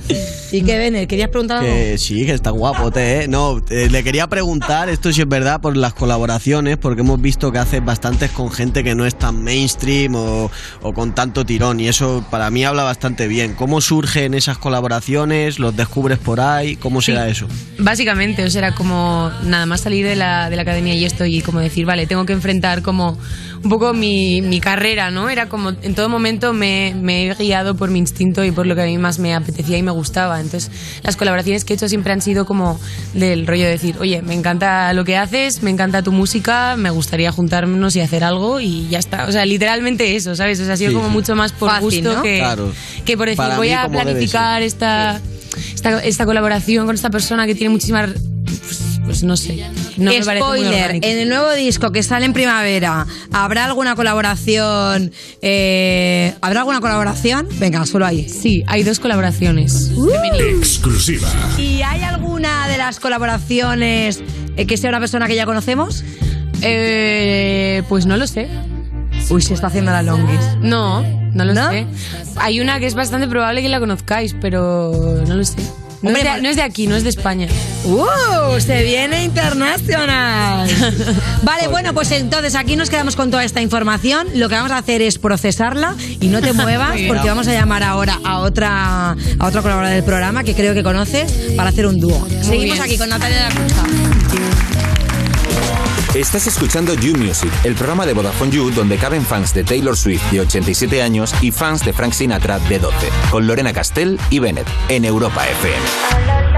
¿Y qué, Bener? ¿Querías preguntar algo? Que sí, que está guapote, ¿eh? No, eh, le quería preguntar, esto sí es verdad, por las colaboraciones, porque hemos visto que haces bastantes con gente que no es tan mainstream o, o con tanto tirón, y eso para mí habla bastante bien. ¿Cómo surgen esas colaboraciones? ¿Los descubres por ahí? ¿Cómo será eso? Básicamente, o sea, era como nada más salir de la, de la academia y esto y como decir, vale, tengo que enfrentar como un poco mi, mi carrera, ¿no? Era como en todo momento me, me he guiado por mi instinto y por lo que a mí más me apetecía y me gustaba. Entonces, las colaboraciones que he hecho siempre han sido como del rollo de decir, oye, me encanta lo que haces, me encanta tu música, me gustaría juntarnos y hacer algo y ya está. O sea, literalmente eso, ¿sabes? O sea, ha sido Sí, como sí. mucho más por Fácil, gusto ¿no? que, Claro. que por decir, Para voy mí, a planificar esta, esta, esta colaboración con esta persona que tiene muchísimas. Pues, pues no sé. No me parece muy Spoiler, orgánico. en el nuevo disco que sale en primavera, ¿habrá alguna colaboración? eh, ¿Habrá alguna colaboración? Venga, solo ahí. Sí, hay dos colaboraciones. Exclusiva. ¿Y hay alguna de las colaboraciones eh, que sea una persona que ya conocemos? Eh, pues no lo sé. Uy, se está haciendo la longis. No, no lo ¿No? sé. Hay una que es bastante probable que la conozcáis, pero no lo sé. No, Hombre, es, de, por- no es de aquí, no es de España. ¡Uh! Se viene internacional. Vale, bueno, pues entonces aquí nos quedamos con toda esta información. Lo que vamos a hacer es procesarla y no te muevas porque vamos a llamar ahora a otra a otra colaboradora del programa que creo que conoces para hacer un dúo. Seguimos aquí con Natalia Lacusta. Estás escuchando You Music, el programa de Vodafone You donde caben fans de Taylor Swift de 87 años y fans de Frank Sinatra de 12, con Lorena Castell y Bennett en Europa FM.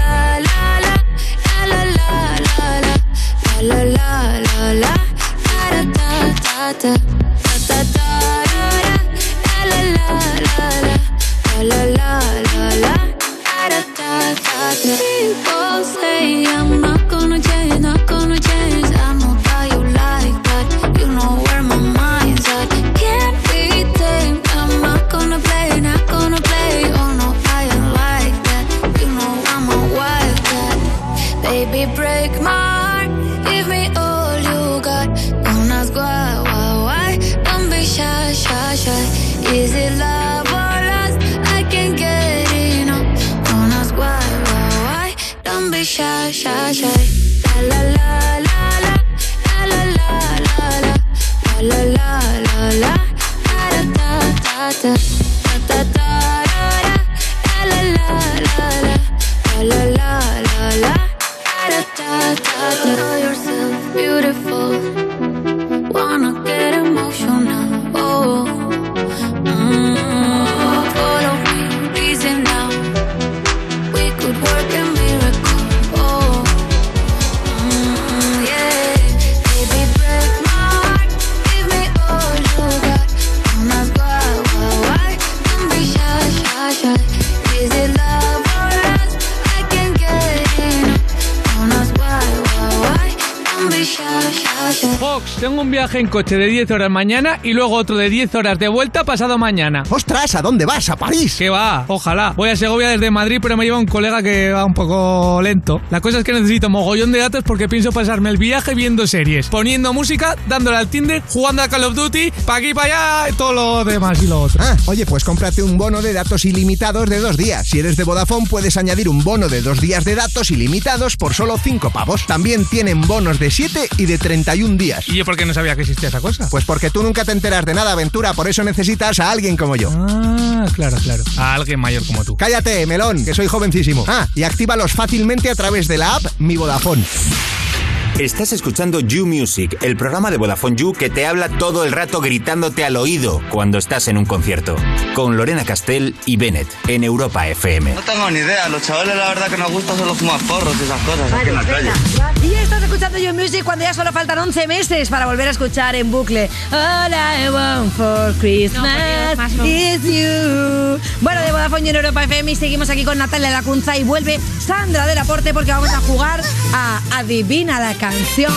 un viaje en coche de 10 horas mañana y luego otro de 10 horas de vuelta pasado mañana. ¡Ostras! ¿A dónde vas? ¿A París? ¿Qué va? Ojalá. Voy a Segovia desde Madrid, pero me lleva un colega que va un poco lento. La cosa es que necesito mogollón de datos porque pienso pasarme el viaje viendo series, poniendo música, dándole al Tinder, jugando a Call of Duty, pa' aquí, pa' allá, y todo lo demás y lo otro. Ah, oye, pues cómprate un bono de datos ilimitados de dos días. Si eres de Vodafone, puedes añadir un bono de dos días de datos ilimitados por solo 5 pavos. También tienen bonos de 7 y de 31 días. ¿Y yo por qué no sabía que existía esa cosa? Pues porque tú nunca te enteras de nada, aventura, por eso necesitas a alguien como yo. Ah, claro, claro. A alguien mayor como tú. Cállate, melón, que soy jovencísimo. Ah, y actívalos fácilmente a través de la app Mi Vodafone. Estás escuchando You Music, el programa de Vodafone You que te habla todo el rato gritándote al oído cuando estás en un concierto. Con Lorena Castell y Bennett en Europa FM. No tengo ni idea, los chavales la verdad que nos gusta solo fumar porros y esas cosas aquí en la calle. Estás escuchando You Music cuando ya solo faltan 11 meses para volver a escuchar en bucle All I want for Christmas is you. Bueno, de Vodafone en Europa FM y seguimos aquí con Natalia Lacunza y vuelve Sandra del Aporte porque vamos a jugar a Adivina la canción.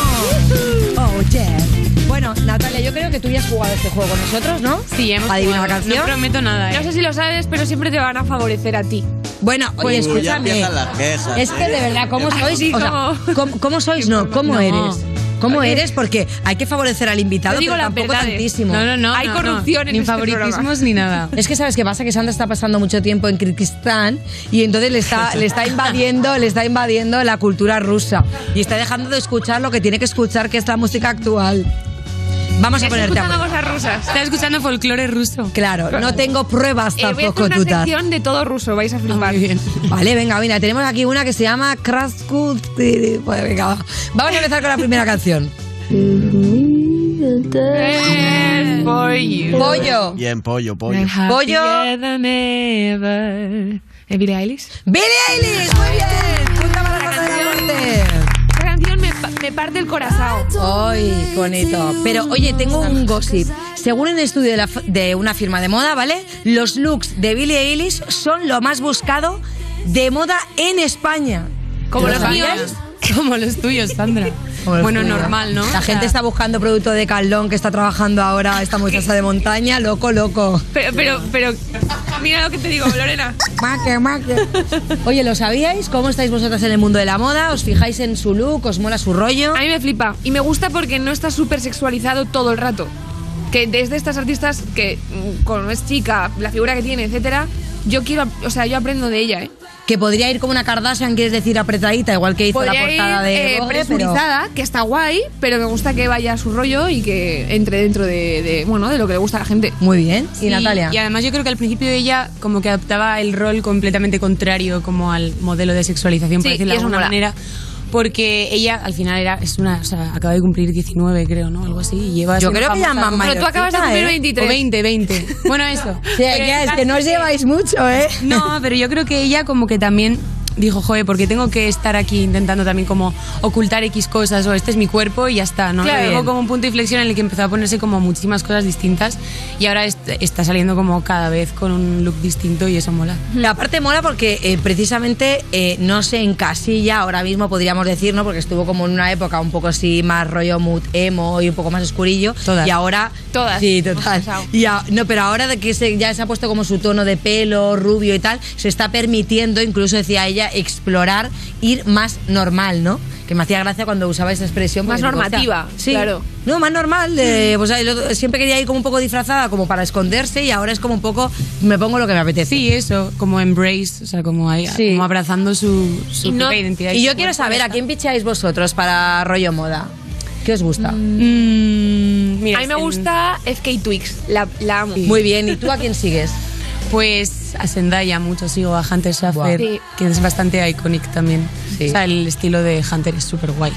Oh, yeah. Bueno, Natalia, yo creo que tú ya has jugado este juego con nosotros, ¿no? Sí, hemos Adivina jugado. la canción. No prometo nada. No sé si lo sabes, pero siempre te van a favorecer a ti. Bueno, oye, Pues, escúchame. empiezan las quejas, es que de ¿eh? verdad, ¿cómo sois? O sea, ¿cómo? ¿cómo, sois? No, ¿cómo No. eres? ¿Cómo Oye. eres? Porque hay que favorecer al invitado, Yo digo pero tampoco tantísimo. No, no, no, Hay no, corrupción no. en Ni este favoritismos programa. ni nada. Es que sabes qué pasa que Sandra está pasando mucho tiempo en Kirguistán y entonces le está le está invadiendo le está invadiendo la cultura rusa y está dejando de escuchar lo que tiene que escuchar que es la música actual. Vamos a ponerte a escuchando prueba. cosas rusas. Estás escuchando folclore ruso. Claro, no tengo pruebas Eh, voy a tampoco, hacer una tutas. sección de todo ruso, vais a flipar. Vale, venga, mira, tenemos aquí una que se llama Krasku. Pues venga, va. vamos a empezar con la primera canción. for you. Pollo. Bien, pollo, pollo. Pollo. ¿Eh, Billie Eilish? Billie Eilish, muy bien. Me, pa- me parte el corazón. Ay, bonito. Pero oye, tengo un gossip. Según un estudio de, la f- de una firma de moda, ¿vale? Los looks de Billie Eilish son lo más buscado de moda en España. Como ¿Lo los sabíais? míos. Como los tuyos, Sandra. Bueno, normal, ¿no? La gente está buscando producto de Caldón que está trabajando ahora esta muchacha de montaña, loco, loco. Pero, pero, pero, mira lo que te digo, Lorena. Maque, maque. Oye, ¿lo sabíais? ¿Cómo estáis vosotras en el mundo de la moda? ¿Os fijáis en su look? ¿Os mola su rollo? A mí me flipa. Y me gusta porque no está súper sexualizado todo el rato. Que desde estas artistas que, mm, como es chica, la figura que tiene, etcétera, yo quiero, o sea, yo aprendo de ella, ¿eh? Que podría ir como una Kardashian, quieres decir, apretadita, igual que hizo la portada ir de eh, Vogue, pero- presurizada, que está guay, pero me gusta que vaya a su rollo y que entre dentro de, de, bueno, de lo que le gusta a la gente. Muy bien. Sí, Y además yo creo que al principio ella como que adoptaba el rol completamente contrario como al modelo de sexualización, por Sí, decirlo y de alguna mola. Porque ella al final era, es una, o sea, acaba de cumplir 19 creo, ¿no? Algo así. Y lleva Yo creo que ya más Pero tú acabas de cumplir ¿eh? 23. O 20, 20. Bueno, eso. Sí, ya, es que no os lleváis mucho, ¿eh? No, pero yo creo que ella como que también dijo, joder, porque tengo que estar aquí intentando también como ocultar X cosas o este es mi cuerpo y ya está, ¿no? Claro. Y Luego como un punto de inflexión en el que empezó a ponerse como muchísimas cosas distintas y ahora est- está saliendo como cada vez con un look distinto y eso mola. La parte mola porque eh, precisamente eh, no se encasilla ahora mismo, podríamos decir, ¿no? Porque estuvo como en una época un poco así más rollo mood emo y un poco más oscurillo. Todas. Y ahora. Todas. Sí, total. Y a- no, pero ahora de que se, ya se ha puesto como su tono de pelo, rubio y tal, se está permitiendo, incluso decía ella, explorar, ir más normal, ¿no? que me hacía gracia cuando usaba esa expresión. Más normativa, sí. claro. No, más normal. de, pues, siempre quería ir como un poco disfrazada, como para esconderse, y ahora es como un poco, me pongo lo que me apetece. Sí, eso, como embrace, o sea, como, ahí, Sí. como abrazando su, su Y, no- propia identidad. y yo su quiero saber, ¿a quién picháis vosotros para rollo moda? ¿Qué os gusta? Mm, mira, a mí me en- gusta FK Twix, la, la amo. Muy bien, ¿y tú a quién sigues? Pues a Zendaya mucho sigo, a Hunter Schaffer, Sí. que es bastante iconic también. Sí. O sea, el estilo de Hunter es súper guay.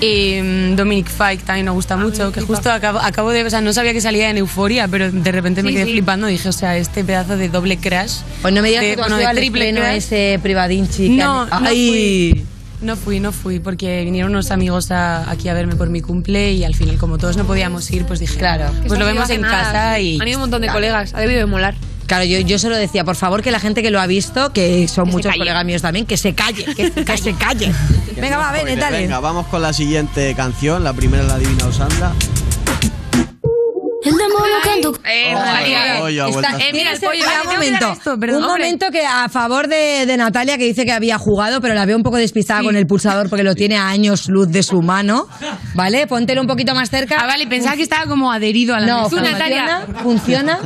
Eh, Dominic Fike también me gusta mucho, que justo acabo, acabo de... O sea, no sabía que salía en Euforia, pero de repente me Sí, quedé sí. flipando y dije, o sea, este pedazo de doble crash... Pues no me digas de- que tú has bueno, de triple crash. ese privadinchi. No, no fui. No fui, no fui, porque vinieron unos amigos a- aquí a verme por mi cumple y al final, como todos no podíamos ir, pues dije, Claro. pues lo vemos en casa y... Han ido un montón de colegas, ha debido de molar. Claro, yo, yo se lo decía, por favor, que la gente que lo ha visto, que son Que muchos colegas míos también, que se calle, que, que se calle. Venga, va, ven, dale. Venga, vamos con la siguiente canción. La primera la adivina Sandra. El demonio tu Eh, Eh, mira, el pollo, un momento, esto, perdón, un hombre. momento que a favor de, de Natalia que dice que había jugado, pero la veo un poco despistada con el pulsador porque lo tiene a años luz de su mano, ¿vale? Póntelo un poquito más cerca. Ah, vale, pensaba que estaba como adherido a la No, funciona, Natalia. funciona.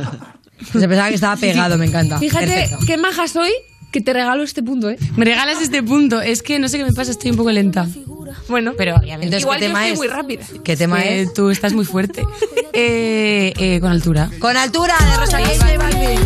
Se pensaba que estaba pegado, me encanta. Fíjate Perfecto. qué maja soy que te regalo este punto, ¿eh? Me regalas este punto. Es que no sé qué me pasa, estoy un poco lenta. Bueno, Pero obviamente. Entonces, igual ¿qué yo tema estoy es? muy rápida. ¿Qué tema Eh, es? Tú estás muy fuerte. Eh, eh, con altura. Con altura de Rosalía y Balvin.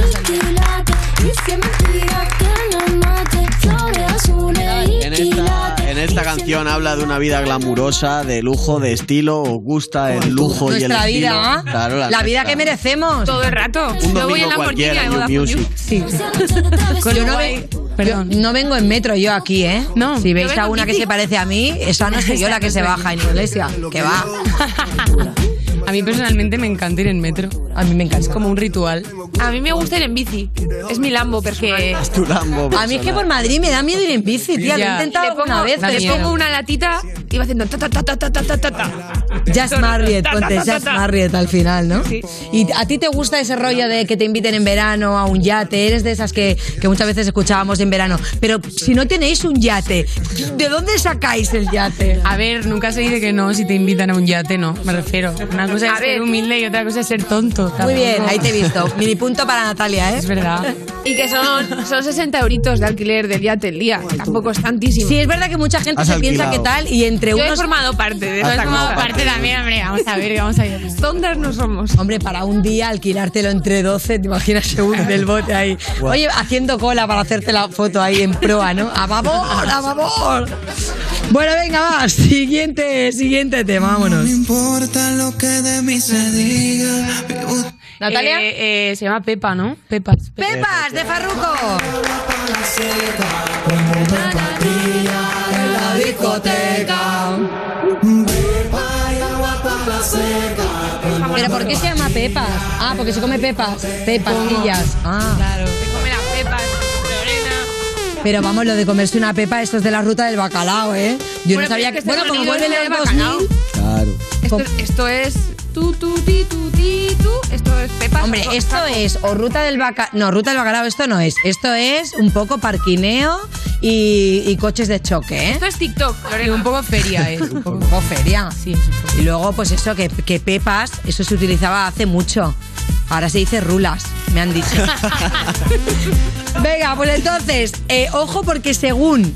Esta, en esta canción habla de una vida glamurosa, de lujo, de estilo. Os gusta el lujo y el Nuestra estilo. vida, ¿ah? Claro, la, la vida que merecemos. Todo el rato. Un Yo voy en la cualquiera, de Vodafone Music. Sí. Con Yo no, ve- Perdón. yo no vengo en metro yo aquí, ¿eh? No. Si veis a una que se parece a mí, esa no soy yo la que se baja en iglesia. Que va. A mí personalmente me encanta ir en metro. A mí me Es encanta. como un ritual. A mí me gusta ir en bici. Es mi Lambo personal. Es tu Lambo A mí es que por Madrid me da miedo ir en bici, tía. Lo he intentado pongo, vez, da le es pongo una latita y va haciendo ta ta ta ta ta ta ta ta. Jazz Marriott, ponte ta. Marriott al final, ¿no? Sí. ¿Y a ti te gusta ese rollo de que te inviten en verano a un yate? Eres de esas que, que muchas veces escuchábamos en verano. Pero si no tenéis un yate, ¿de dónde sacáis el yate? A ver, nunca se dice que no si te invitan a un yate, no, me refiero. Una cosa A es ser ver. humilde y otra cosa es ser tonto. Muy bien, ahí te he visto. Mini punto para Natalia, ¿eh? Es verdad. Y que son, son 60 euritos de alquiler del yate el día. Tampoco es tantísimo. Sí, es verdad que mucha gente Has se piensa que tal y entre Yo he unos... formado parte de Has esta formado cosa. parte también, hombre, vamos a ver, vamos a ver. Tontas no somos. Hombre, para un día alquilártelo entre 12, te imaginas según del bote ahí. Oye, haciendo cola para hacerte la foto ahí en proa, ¿no? ¡A favor, a favor! Bueno, venga, va. Siguiente, siguiente tema, vámonos. No importa lo que de mí se diga. Natalia. Eh, eh, se llama Pepa, ¿no? Pepas. ¡Pepas, de Farruco! en la discoteca. ¿Pero por qué se llama Pepas? Ah, porque se come Pepas. Pepacillas. Ah. Claro. Pero vamos, lo de comerse una pepa, esto es de la ruta del bacalao, ¿eh? Yo Bueno, no sabía que... Bueno, como vuelven los de bacalao. 2000... Claro. Esto, esto es tu, tu, ti, tu, ti, tu. Esto es pepas. Hombre, o- esto es o ruta del bacalao. No, ruta del bacalao, esto no es. Esto es un poco parquineo y, y coches de choque, ¿eh? Esto es TikTok, Y Lorena. un poco feria, ¿eh? Un poco. Feria. Sí. Y luego, pues eso, que, que pepas, eso se utilizaba hace mucho. Ahora se dice rulas, me han dicho. Venga, pues entonces, eh, ojo porque según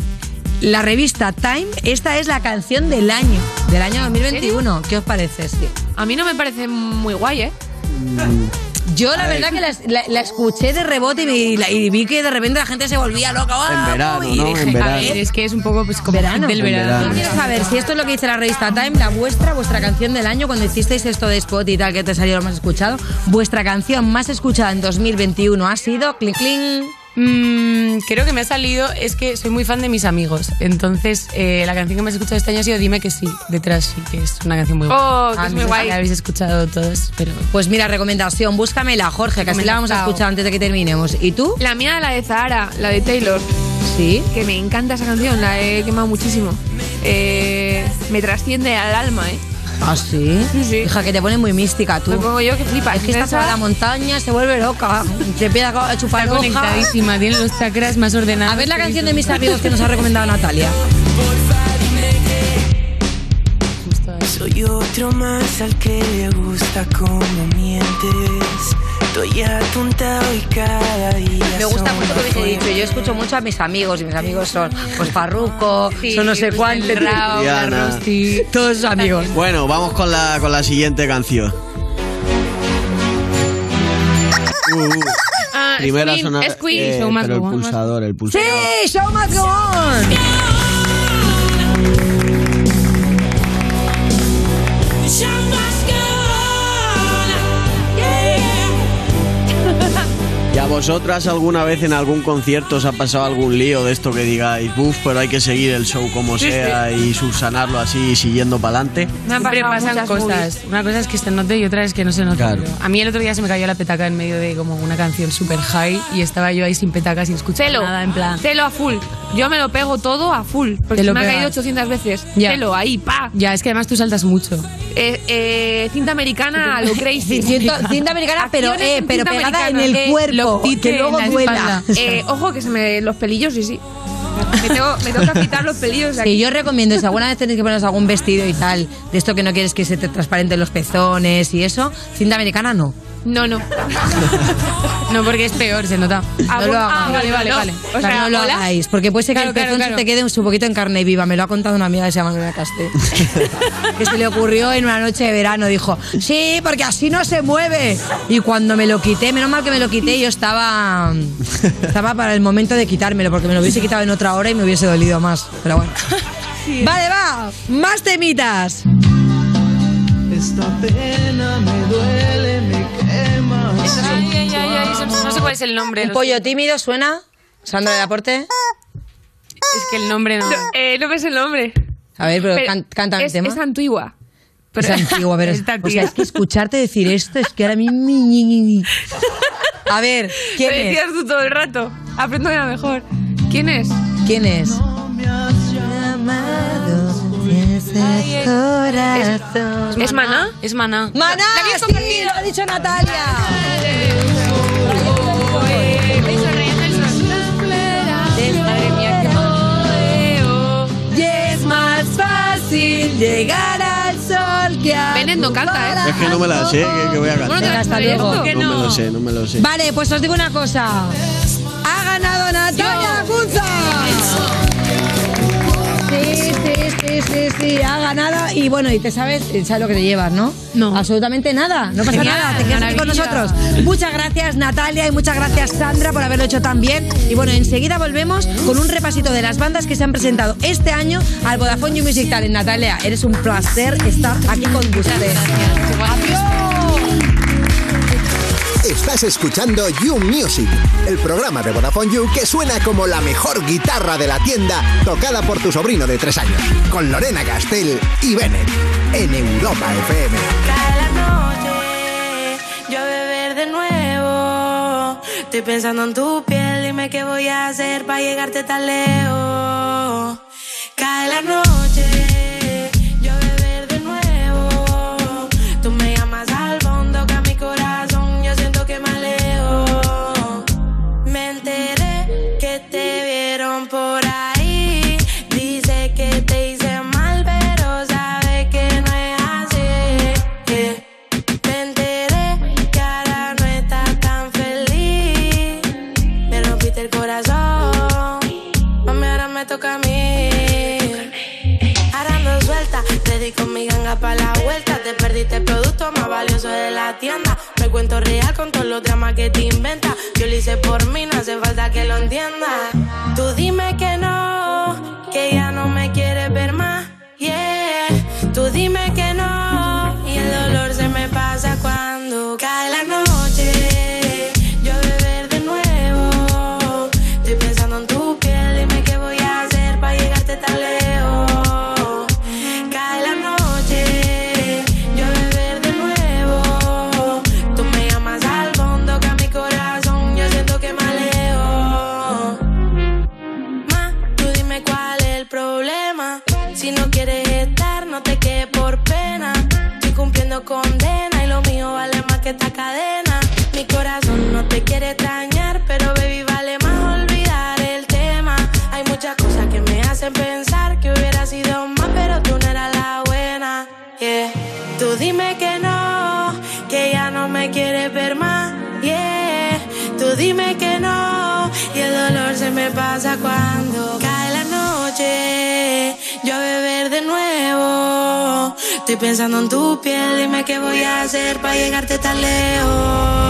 la revista Time, esta es la canción del año, del año 2021. ¿Qué os parece? Sí. A mí no me parece muy guay, ¿eh? Yo la verdad que la, la- la escuché de rebote y, me- y la- y vi que de repente la gente se volvía loca. ¡Ah! En verano, y ¿no? dije, En a ver, Es que es un poco pues, como Verano. del verano. Yo quiero saber si esto es lo que dice la revista Time, la vuestra, vuestra canción del año, cuando hicisteis esto de Spot y tal, que te salió lo más escuchado, vuestra canción más escuchada en 2021 ha sido Cling Cling. Mm, creo que me ha salido, es que soy muy fan de mis amigos. Entonces, eh, la canción que me has escuchado este año ha sido Dime que sí, detrás sí, que es una canción muy guay. Oh, que Ah, es no muy sé guay. La habéis escuchado todos, pero. Pues mira, recomendación, búscamela, Jorge, que así la vamos a escuchar antes de que terminemos. ¿Y tú? La mía, la de Zahara, la de Taylor. Sí. Que me encanta esa canción, la he quemado muchísimo. Eh, me trasciende al alma, ¿eh? ¿Ah, sí? Sí, sí. Hija, que te pone muy mística tú. Me pongo yo que flipas. Es que esta Esa- toda la montaña se vuelve loca. Se empieza a chupar Está hojas. conectadísima, tiene los chakras más ordenados. A ver la canción de mis amigos que nos ha recomendado Natalia. Soy otro más al que le gusta como mientes. Estoy atontado y cada día. Me gusta mucho lo que he dicho. Yo escucho mucho a mis amigos y mis amigos son pues Farruko, Sí, son no sé Rihanna. Rusty, todos sus amigos. Bueno, vamos con la, con la siguiente canción. Uh, uh. Ah, Primera Scream, sonada. Scream. eh, Show must pero el go on, must- pulsador, el pulsador. Sí, show must go on. ¿Y a vosotras alguna vez en algún concierto os ha pasado algún lío de esto que digáis, buf, pero hay que seguir el show como Sí, sea y subsanarlo así siguiendo para adelante? Siempre pasan cosas. movies. Una cosa es que se note y otra es que no se note. Claro. A mí el otro día se me cayó la petaca en medio de como una canción super high y estaba yo ahí sin petaca, sin escuchar Celo, nada, en plan... celo a full. Yo me lo pego todo a full. Porque lo me ha caído 800 veces. Ya. Celo, ahí, pa. Ya, es que además tú saltas mucho. Eh, eh, cinta americana a lo crazy. Cinta, cinta americana, pero, Acciones eh, en pero cinta pegada en el Eh, cuerpo, lo que luego en la duela. espalda. Eh, ojo, que se me los pelillos, sí, sí. Me tengo, me tengo que quitar los pelillos de aquí. Sí, yo recomiendo, si alguna vez tenéis que poneros algún vestido y tal, de esto que no quieres que se te transparenten los pezones y eso, cinta americana no. No, no. No, porque es peor, se nota. Ah, No lo hagáis. ah, vale, vale, no. vale. O Claro, sea, no lo hola. hagáis, porque puede ser que Claro, el pezón claro, se te quede un poquito en carne viva. Me lo ha contado una amiga que se llama Nuria Casté. que se le ocurrió en una noche de verano. Dijo, sí, porque así no se mueve. Y cuando me lo quité, menos mal que me lo quité, yo estaba, estaba para el momento de quitármelo, porque me lo hubiese quitado en otra hora y me hubiese dolido más. Pero bueno. Vale, va, más temitas. Esta pena me duele, me. Ay, ay, ay, ay, eso- no sé cuál es el nombre. Un lo pollo tímido suena. Sandra del Aporte. Es que el nombre no. No, eh, no ves el nombre. A ver, pero, Pero can- cántame el es, tema. es antigua. es antiguo, pero es, Esta o sea, tía. es que escucharte decir esto es que ahora mismo... A ver, ¿quién Lo es? decías tú todo el rato. Aprendo ya mejor. ¿Quién es? ¿Quién es? ¿Es Maná? Es Maná. ¡Maná! La habías sí, lo ha dicho Natalia! Madre mía, qué Y es más fácil llegar al sol que a Benet no canta, ¿eh? Es que no me la sé, que, que voy a cantar. Hasta ¿te luego. No me lo sé, no me lo sé. Vale, pues os digo una cosa. Ha ganado Natalia Gunza. Sí, sí, sí, sí, sí, ha ganado. Y bueno, y te sabes, sabes lo que te llevas, ¿no? No. Absolutamente nada. No pasa Genial, nada. Te quedas aquí con nosotros. Muchas gracias, Natalia, y muchas gracias, Sandra, por haberlo hecho tan bien. Y bueno, enseguida volvemos con un repasito de las bandas que se han presentado este año al Vodafone You Music Talent. Natalia, eres un placer estar aquí con ustedes. ¡Adiós! Estás escuchando You Music, el programa de Vodafone You que suena como la mejor guitarra de la tienda tocada por tu sobrino de tres años, con Lorena Castell y Bennett, en Europa FM. Cae la noche, yo beber de nuevo. Estoy pensando en tu piel, dime qué voy a hacer para llegarte tan lejos. Cae la noche, con mi ganga pa' la vuelta. Te perdiste el producto más valioso de la tienda. Me cuento real con todos los dramas que te inventas. Yo lo hice por mí, no hace falta que lo entiendas. Llegarte tan lejos.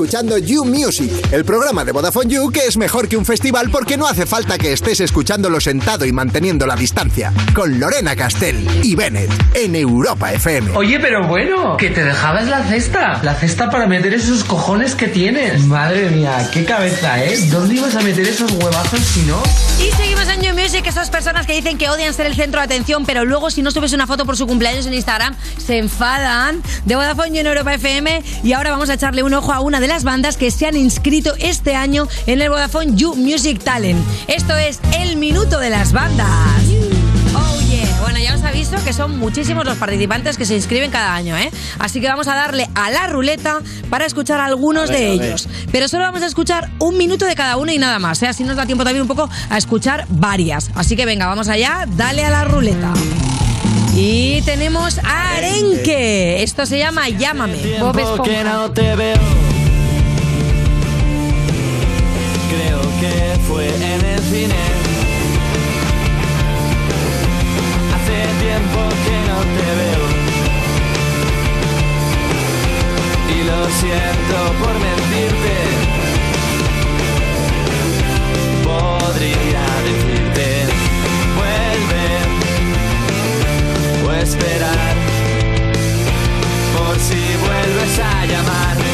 Escuchando You Music, el programa de Vodafone You que es mejor que un festival porque no hace falta que estés escuchándolo sentado y manteniendo la distancia. Con Lorena Castell y Bennett en Europa FM. Oye, pero bueno, que te dejabas la cesta. La cesta para meter esos cojones que tienes. Madre mía, qué cabeza, ¿eh? ¿Dónde ibas a meter esos huevazos si no? Y seguimos en You Music, esas personas que dicen que odian ser el centro de atención, pero luego si no subes una foto por su cumpleaños en Instagram, se enfadan. De Vodafone You en Europa FM. Y ahora vamos a echarle un ojo a una de las bandas que se han inscrito este año en el Vodafone You Music Talent. Esto es el minuto de las bandas. Oh yeah. Bueno, ya os aviso que son muchísimos los participantes que se inscriben cada año, ¿eh? Así que vamos a darle a la ruleta para escuchar algunos A ver, de a ellos. Pero solo vamos a escuchar un minuto de cada uno y nada más. ¿eh? Así nos da tiempo también un poco a escuchar varias. Así que venga, vamos allá, dale a la ruleta. Y tenemos a Arenque. Esto se llama Llámame. Bob Esponja. Fue en el cine. Hace tiempo que no te veo. Y lo siento por mentirte. Podría decirte, vuelve o esperar por si vuelves a llamar.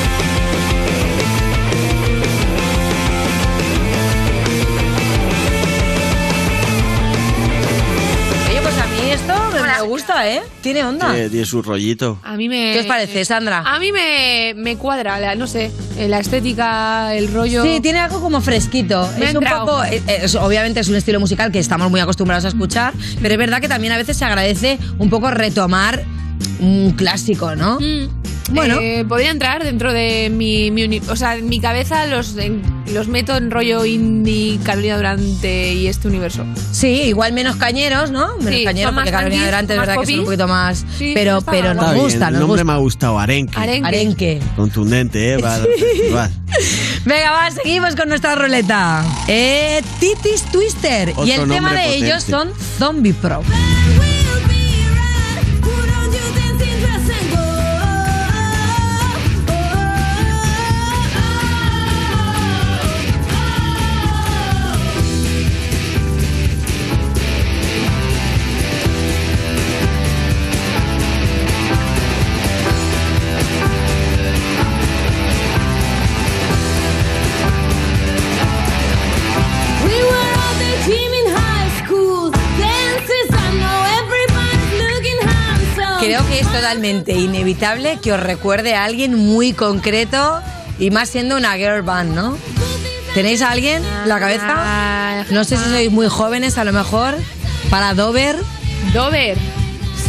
Mí esto me gusta, ¿eh? Tiene onda. Tiene, tiene su rollito. A mí me... ¿Qué os parece, Sandra? A mí me, me cuadra, la- no sé, eh, la estética, el rollo... Sí, tiene algo como fresquito. Me es un poco. eh, eh, es- obviamente es un estilo musical que estamos muy acostumbrados a escuchar, pero es verdad que también a veces se agradece un poco retomar un clásico, ¿no? Bueno. podría entrar dentro de mi, mi uni- O sea, en mi cabeza los, en- los meto en rollo indie, Carolina Durante y este universo. Sí, igual menos cañeros, ¿no? Menos Sí, cañeros, porque Carolina tranquis, Durante es verdad que son un popis. poquito más. Sí, pero está pero nos Está bien, gusta, el nos nombre gusta. me ha gustado, Arenque. Arenque. Arenque. Contundente, ¿eh? Vale, vale. Venga, va, seguimos con nuestra ruleta. Eh, Titis Twister. y Otro el tema de ellos son potente. Zombie Pro. Es totalmente inevitable que os recuerde a alguien muy concreto y más siendo una girl band, ¿no? ¿Tenéis a alguien en la cabeza? No sé si sois muy jóvenes, a lo mejor. Para Dover. Dover.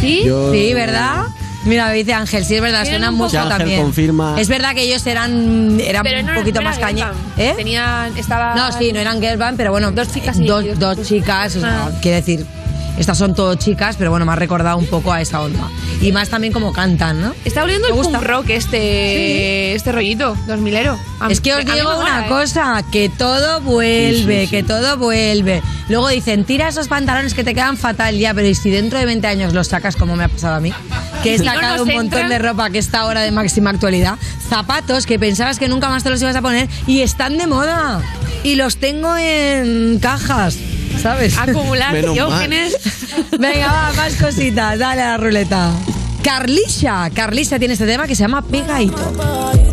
¿Sí? Yo- Sí, ¿verdad? Mira, me dice Ángel, sí es verdad, un mucho también. confirma- Es verdad que ellos eran, eran Pero no un poquito no más era cañeros. ¿Eh? Tenían, estaba... No, sí, no eran girl band, pero bueno. Dos chicas y Dos, dos chicas, o sea, Ah. quiere decir, estas son todo chicas, pero bueno, me ha recordado un poco a esa onda. Y más también como cantan, ¿no? Está volviendo Me el gusta. punk rock este, este rollito, 2000ero. A- Es que os digo mola, una ¿eh? cosa, que todo vuelve, Sí, sí, sí. que todo vuelve. Luego dicen, tira esos pantalones que te quedan fatal ya, pero ¿y si dentro de 20 años los sacas como me ha pasado a mí? Que he no sacado un montón entran- de ropa que está ahora de máxima actualidad. Zapatos que pensabas que nunca más te los ibas a poner y están de moda. Y los tengo en cajas, ¿sabes? Acumular diógenes. Venga, va, más cositas, dale a la ruleta. Carlisha, Carlisha tiene este tema que se llama Pegadito.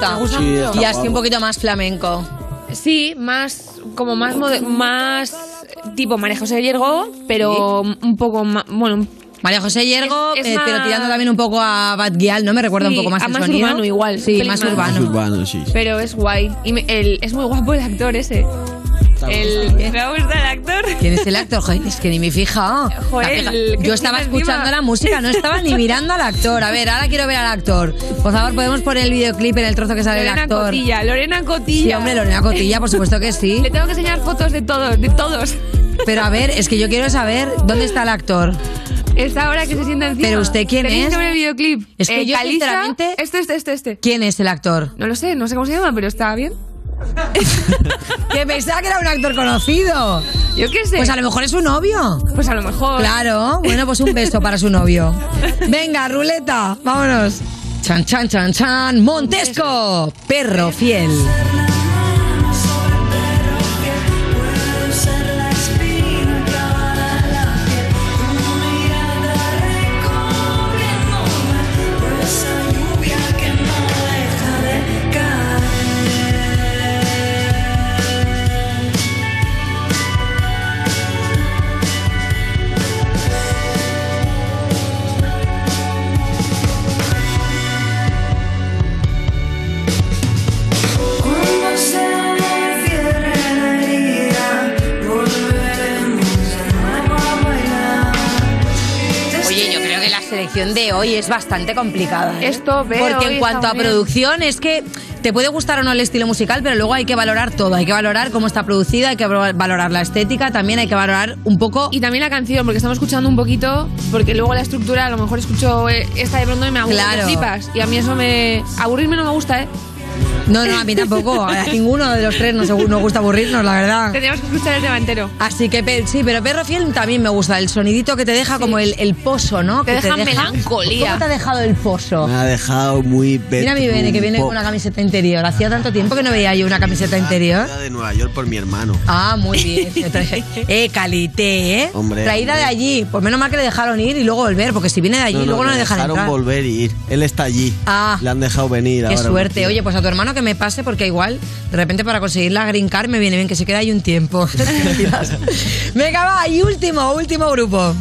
Gusta. Me gusta Sí, mucho. está Y así un poquito más flamenco. Sí, más como más mode- más tipo María José Yergo, pero un poco más, bueno, María José Yergo, Es- es eh, pero tirando también un poco a Bad Gyal, ¿no? Me recuerda Sí, un poco más a el más sonido. urbano igual, Sí, pelín más más. urbano. Más urbano, sí. pero es guay y me- el- es muy guapo el actor ese. El, me gusta el actor. ¿Quién es el actor? Joder, es que ni me fija. El Yo estaba escuchando encima. la música, no estaba ni mirando al actor. A ver, ahora quiero ver al actor. Por favor, ¿podemos poner el videoclip en el trozo que sale el Lorena actor? Cotilla, Lorena Cotilla. Sí, hombre, Lorena Cotilla, por supuesto que sí. Le tengo que enseñar fotos de todos, de todos. Pero a ver, es que yo quiero saber dónde está el actor. Esta ahora que se sienta encima. Pero usted, ¿quién ¿Tenéis es? ver el videoclip? Es que Eh, yo, Calisa, sinceramente- Este, este, este, este. ¿Quién es el actor? No lo sé, no sé cómo se llama, pero está bien. Que pensaba que era un actor conocido. Yo qué sé. Pues a lo mejor es su novio. Pues a lo mejor. Claro, bueno, pues un beso para su novio. Venga, ruleta, vámonos. Chan, chan, chan, chan. Montesco, perro fiel. Selección de hoy es bastante complicada. ¿eh? Esto veo Porque en cuanto a producción es que te puede gustar o no el estilo musical, pero luego hay que valorar todo. Hay que valorar cómo está producida, hay que valorar la estética, también hay que valorar un poco... Y también la canción, porque estamos escuchando un poquito, porque luego la estructura, a lo mejor escucho eh, esta de pronto y me aburro, Claro. flipas. Y a mí eso me... Aburrirme no me gusta, ¿eh? No, no, a mí tampoco. A ninguno de los tres nos, nos gusta aburrirnos, la verdad. Tendríamos que escuchar el tema entero. Así que sí, pero Perro Fiel también me gusta. El sonidito que te deja como el, el pozo, ¿no? Te que deja melancolía. ¿Cómo te ha dejado el pozo? Me ha dejado muy Mira mi Bene, que viene con una camiseta interior. Hacía tanto tiempo que no veía yo una camiseta interior. Traída de Nueva York por mi hermano. Ah, muy bien. Eh, calité, ¿eh? Hombre, Traída hombre. de allí. Pues menos mal que le dejaron ir y luego volver, porque si viene de allí, luego no le dejan dejaron entrar. volver y ir. Él está allí. Ah. Le han dejado venir Qué ahora. suerte. Oye, pues a tu hermano que me pase, porque igual, de repente para conseguir la green card me viene bien que se quede ahí un tiempo. Venga, va, y último, último grupo.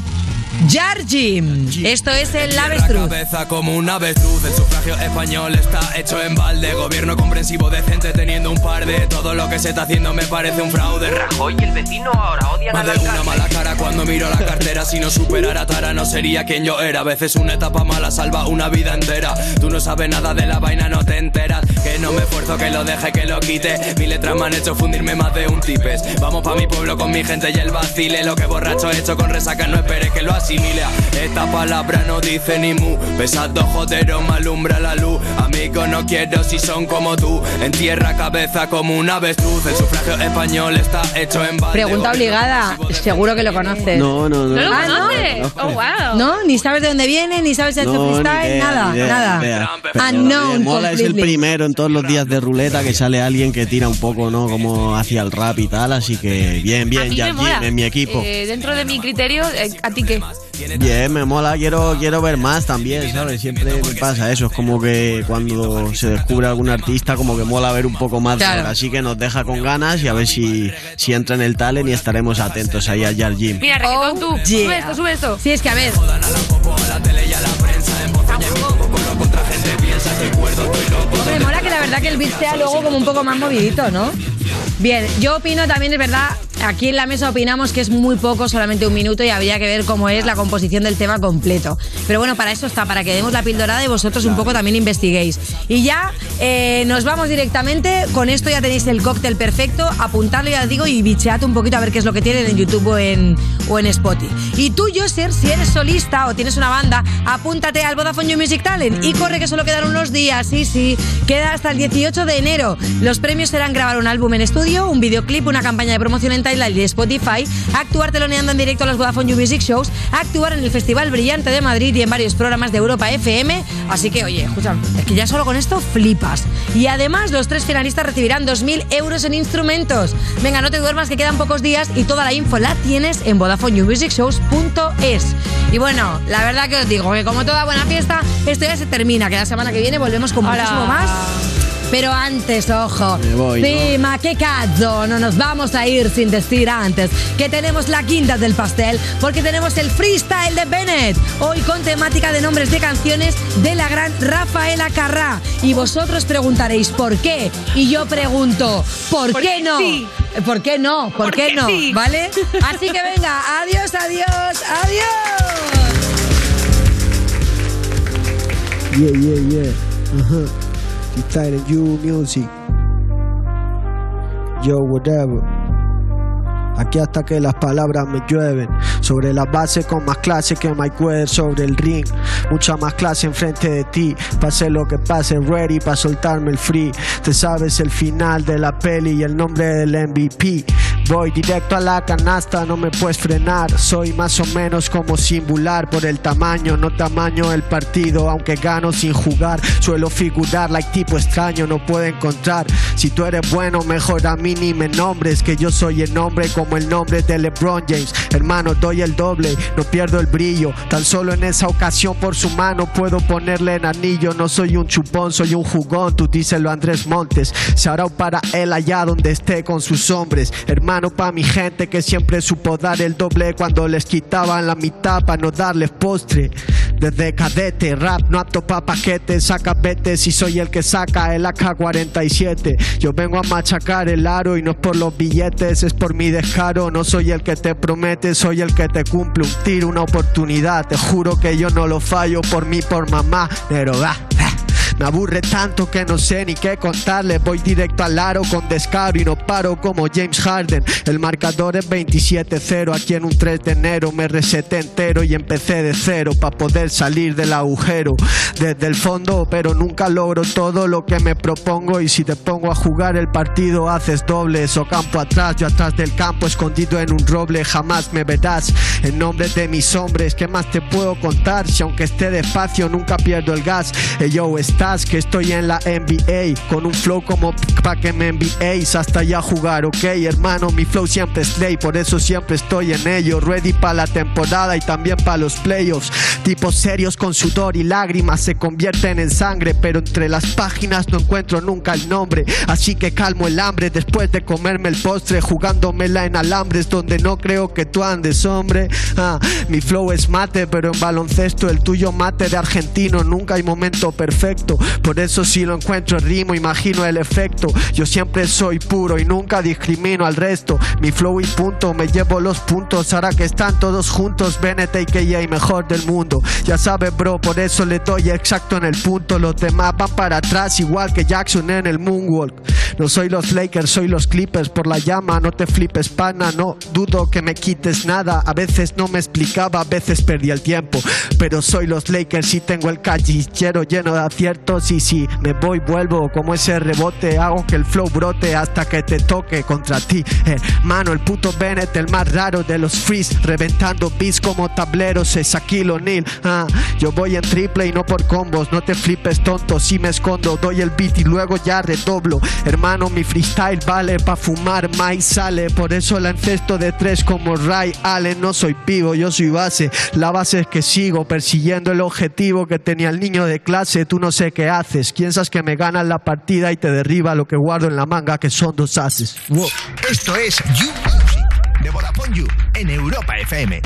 Jarjim. Esto es el La avestruz. cabeza como un avestruz, el sufragio español está hecho en balde. Gobierno comprensivo, decente, teniendo un par de. Todo lo que se está haciendo me parece un fraude. Rajoy y el vecino ahora odian Más de una mala cara cuando miro la cartera. Si no superara Tara, no sería quien yo era. A veces una etapa mala salva una vida entera. Tú no sabes nada de la vaina, no te enteras. Que no me esfuerzo, que lo deje, que lo quite. Mi letras me han hecho fundirme más de un tipes. Vamos pa' mi pueblo con mi gente y el vacile. Lo que borracho he hecho con resaca, no esperes que lo asimile. Esta palabra no dice ni mu. Pesado jodero, me alumbra la luz. Amigos no quiero si son como tú. En tierra, cabeza como un avestruz. El sufragio español está hecho en balde. Pregunta obligada. Seguro que lo conoces. No, no, no. ¿No lo Ah, ¿no? conoces? Oh, wow. ¿No? Ni sabes de dónde viene, ni sabes si ha hecho No, ni freestyle, idea, nada, idea, nada. idea. Unknown mola es el primero en todos los días de ruleta que sale alguien que tira un poco, ¿no? Como hacia el rap y tal, así que bien, A bien, ya en mi equipo. Eh, dentro de mi criterio, eh, ¿a ti qué? Bien, me mola, quiero, quiero ver más también, ¿sabes? Siempre me pasa eso, es como que cuando se descubre algún artista, como que mola ver un poco más Claro. Así que nos deja con ganas y a ver si, si entra en el talent y estaremos atentos ahí a Jar Jim. Mira, reggaetón tú. Oh, yeah. Sube esto, sube esto. Sí, es que a ver. Hombre, mola que la verdad que el beat sea luego como un poco más movidito, ¿no? Bien, yo opino también, es verdad, aquí en la mesa opinamos que es muy poco, solamente un minuto, y habría que ver cómo es la composición del tema completo. Pero bueno, para eso está, para que demos la pildorada y vosotros un poco también investiguéis. Y ya eh, nos vamos directamente, con esto ya tenéis el cóctel perfecto, apuntadlo ya os digo y bichead un poquito a ver qué es lo que tienen en YouTube o en, o en Spotify. Y tú, Joser, si eres solista o tienes una banda, apúntate al Vodafone Music Talent y corre que solo quedan unos días, sí, sí, queda hasta el 18 de enero. Los premios serán grabar un álbum en estudio, un videoclip, una campaña de promoción en Tidal y Spotify, actuar teloneando en directo a los Vodafone You Music Shows, actuar en el Festival Brillante de Madrid y en varios programas de Europa FM. Así que, oye, escucha, es que ya solo con esto flipas. Y además, los tres finalistas recibirán 2.000 euros en instrumentos. Venga, no te duermas que quedan pocos días y toda la info la tienes en VodafoneYouMusicShows.es. Y bueno, la verdad que os digo que como toda buena fiesta, esto ya se termina, que la semana que viene volvemos con Hola. muchísimo más. Pero antes, ojo, Me voy, qué cazzo, no nos vamos a ir sin decir antes que tenemos la quinta del pastel, porque tenemos el freestyle de Bennett, hoy con temática de nombres de canciones de la gran Rafaela Carrá. Y vosotros preguntaréis, ¿por qué? Y yo pregunto, ¿por, qué no? ¿Por qué no? ¿Por, qué no? sí. ¿Vale? Así que venga, adiós, adiós, adiós. Yeah, yeah, yeah. Uh-huh. Freestyle and you music. Yo, whatever. Aquí hasta que las palabras me llueven. Sobre la base con más clase que Mike Weather sobre el ring. Mucha más clase enfrente de ti. Pase lo que pase, ready para soltarme el free. Te sabes el final de la peli y el nombre del MVP. Voy directo a la canasta, no me puedes frenar. Soy más o menos como singular por el tamaño, no tamaño el partido. Aunque gano sin jugar, suelo figurar like tipo extraño, no puedo encontrar. Si tú eres bueno, mejor a mí ni me nombres. Que yo soy el nombre como el nombre de LeBron James. Hermano, doy el doble, no pierdo el brillo. Tan solo en esa ocasión por su mano puedo ponerle en anillo. No soy un chupón, soy un jugón. Tú díselo Andrés Montes. Shout para él allá donde esté con sus hombres. Hermano, pa' mi gente que siempre supo dar el doble cuando les quitaban la mitad para no darles postre. Desde cadete, rap, no apto pa' paquetes, saca betes y soy el que saca el AK-47. Yo vengo a machacar el aro y no es por los billetes, es por mi descaro. No soy el que te promete, soy el que te cumple un tiro, una oportunidad. Te juro que yo no lo fallo por mí, por mamá, pero va. Me aburre tanto que no sé ni qué contarle. Voy directo al aro con descaro y no paro como James Harden. El marcador es 27-0. Aquí en un 3 de enero me reseté entero y empecé de cero para poder salir del agujero. Desde el fondo, pero nunca logro todo lo que me propongo. Y si te pongo a jugar el partido, haces dobles o campo atrás. Yo atrás del campo, escondido en un roble, jamás me verás. En nombre de mis hombres, ¿qué más te puedo contar? Si aunque esté despacio, nunca pierdo el gas. Hey, yo, que estoy en la NBA con un flow como pa' que me enviéis hasta ya jugar, ok, hermano. Mi flow siempre es ley, por eso siempre estoy en ello. Ready para la temporada y también para los playoffs. Tipos serios con sudor y lágrimas se convierten en sangre, pero entre las páginas no encuentro nunca el nombre. Así que calmo el hambre después de comerme el postre, jugándomela en alambres donde no creo que tú andes, hombre. Ah, mi flow es mate, pero en baloncesto el tuyo mate de argentino. Nunca hay momento perfecto. Por eso si lo encuentro en rimo, imagino el efecto. Yo siempre soy puro y nunca discrimino al resto. Mi flow y punto, me llevo los puntos. Ahora que están todos juntos, Bennett y mejor del mundo. Ya sabes, bro, por eso le doy exacto en el punto. Los demás van para atrás, igual que Jackson en el Moonwalk. No soy los Lakers, soy los Clippers. Por la llama, no te flipes, pana. No dudo que me quites nada. A veces no me explicaba, a veces perdí el tiempo. Pero soy los Lakers y tengo el callillero lleno de aciertos. Y si me voy, vuelvo como ese rebote. Hago que el flow brote hasta que te toque contra ti. Hermano, el puto Bennett, el más raro de los freeze. Reventando beats como tableros, es Shaquille O'Neal. Ah, yo voy en triple y no por combos. No te flipes, tonto. Si me escondo, doy el beat y luego ya redoblo. Hermano, mi freestyle vale pa' fumar, más sale. Por eso la encesto de tres como Ray Allen. No soy pivo, yo soy base. La base es que sigo persiguiendo el objetivo que tenía el niño de clase. Tú no sé qué haces. Piensas que me ganas la partida y te derriba lo que guardo en la manga, que son dos haces. Wow. Esto es You Music de Vodafone You en Europa FM.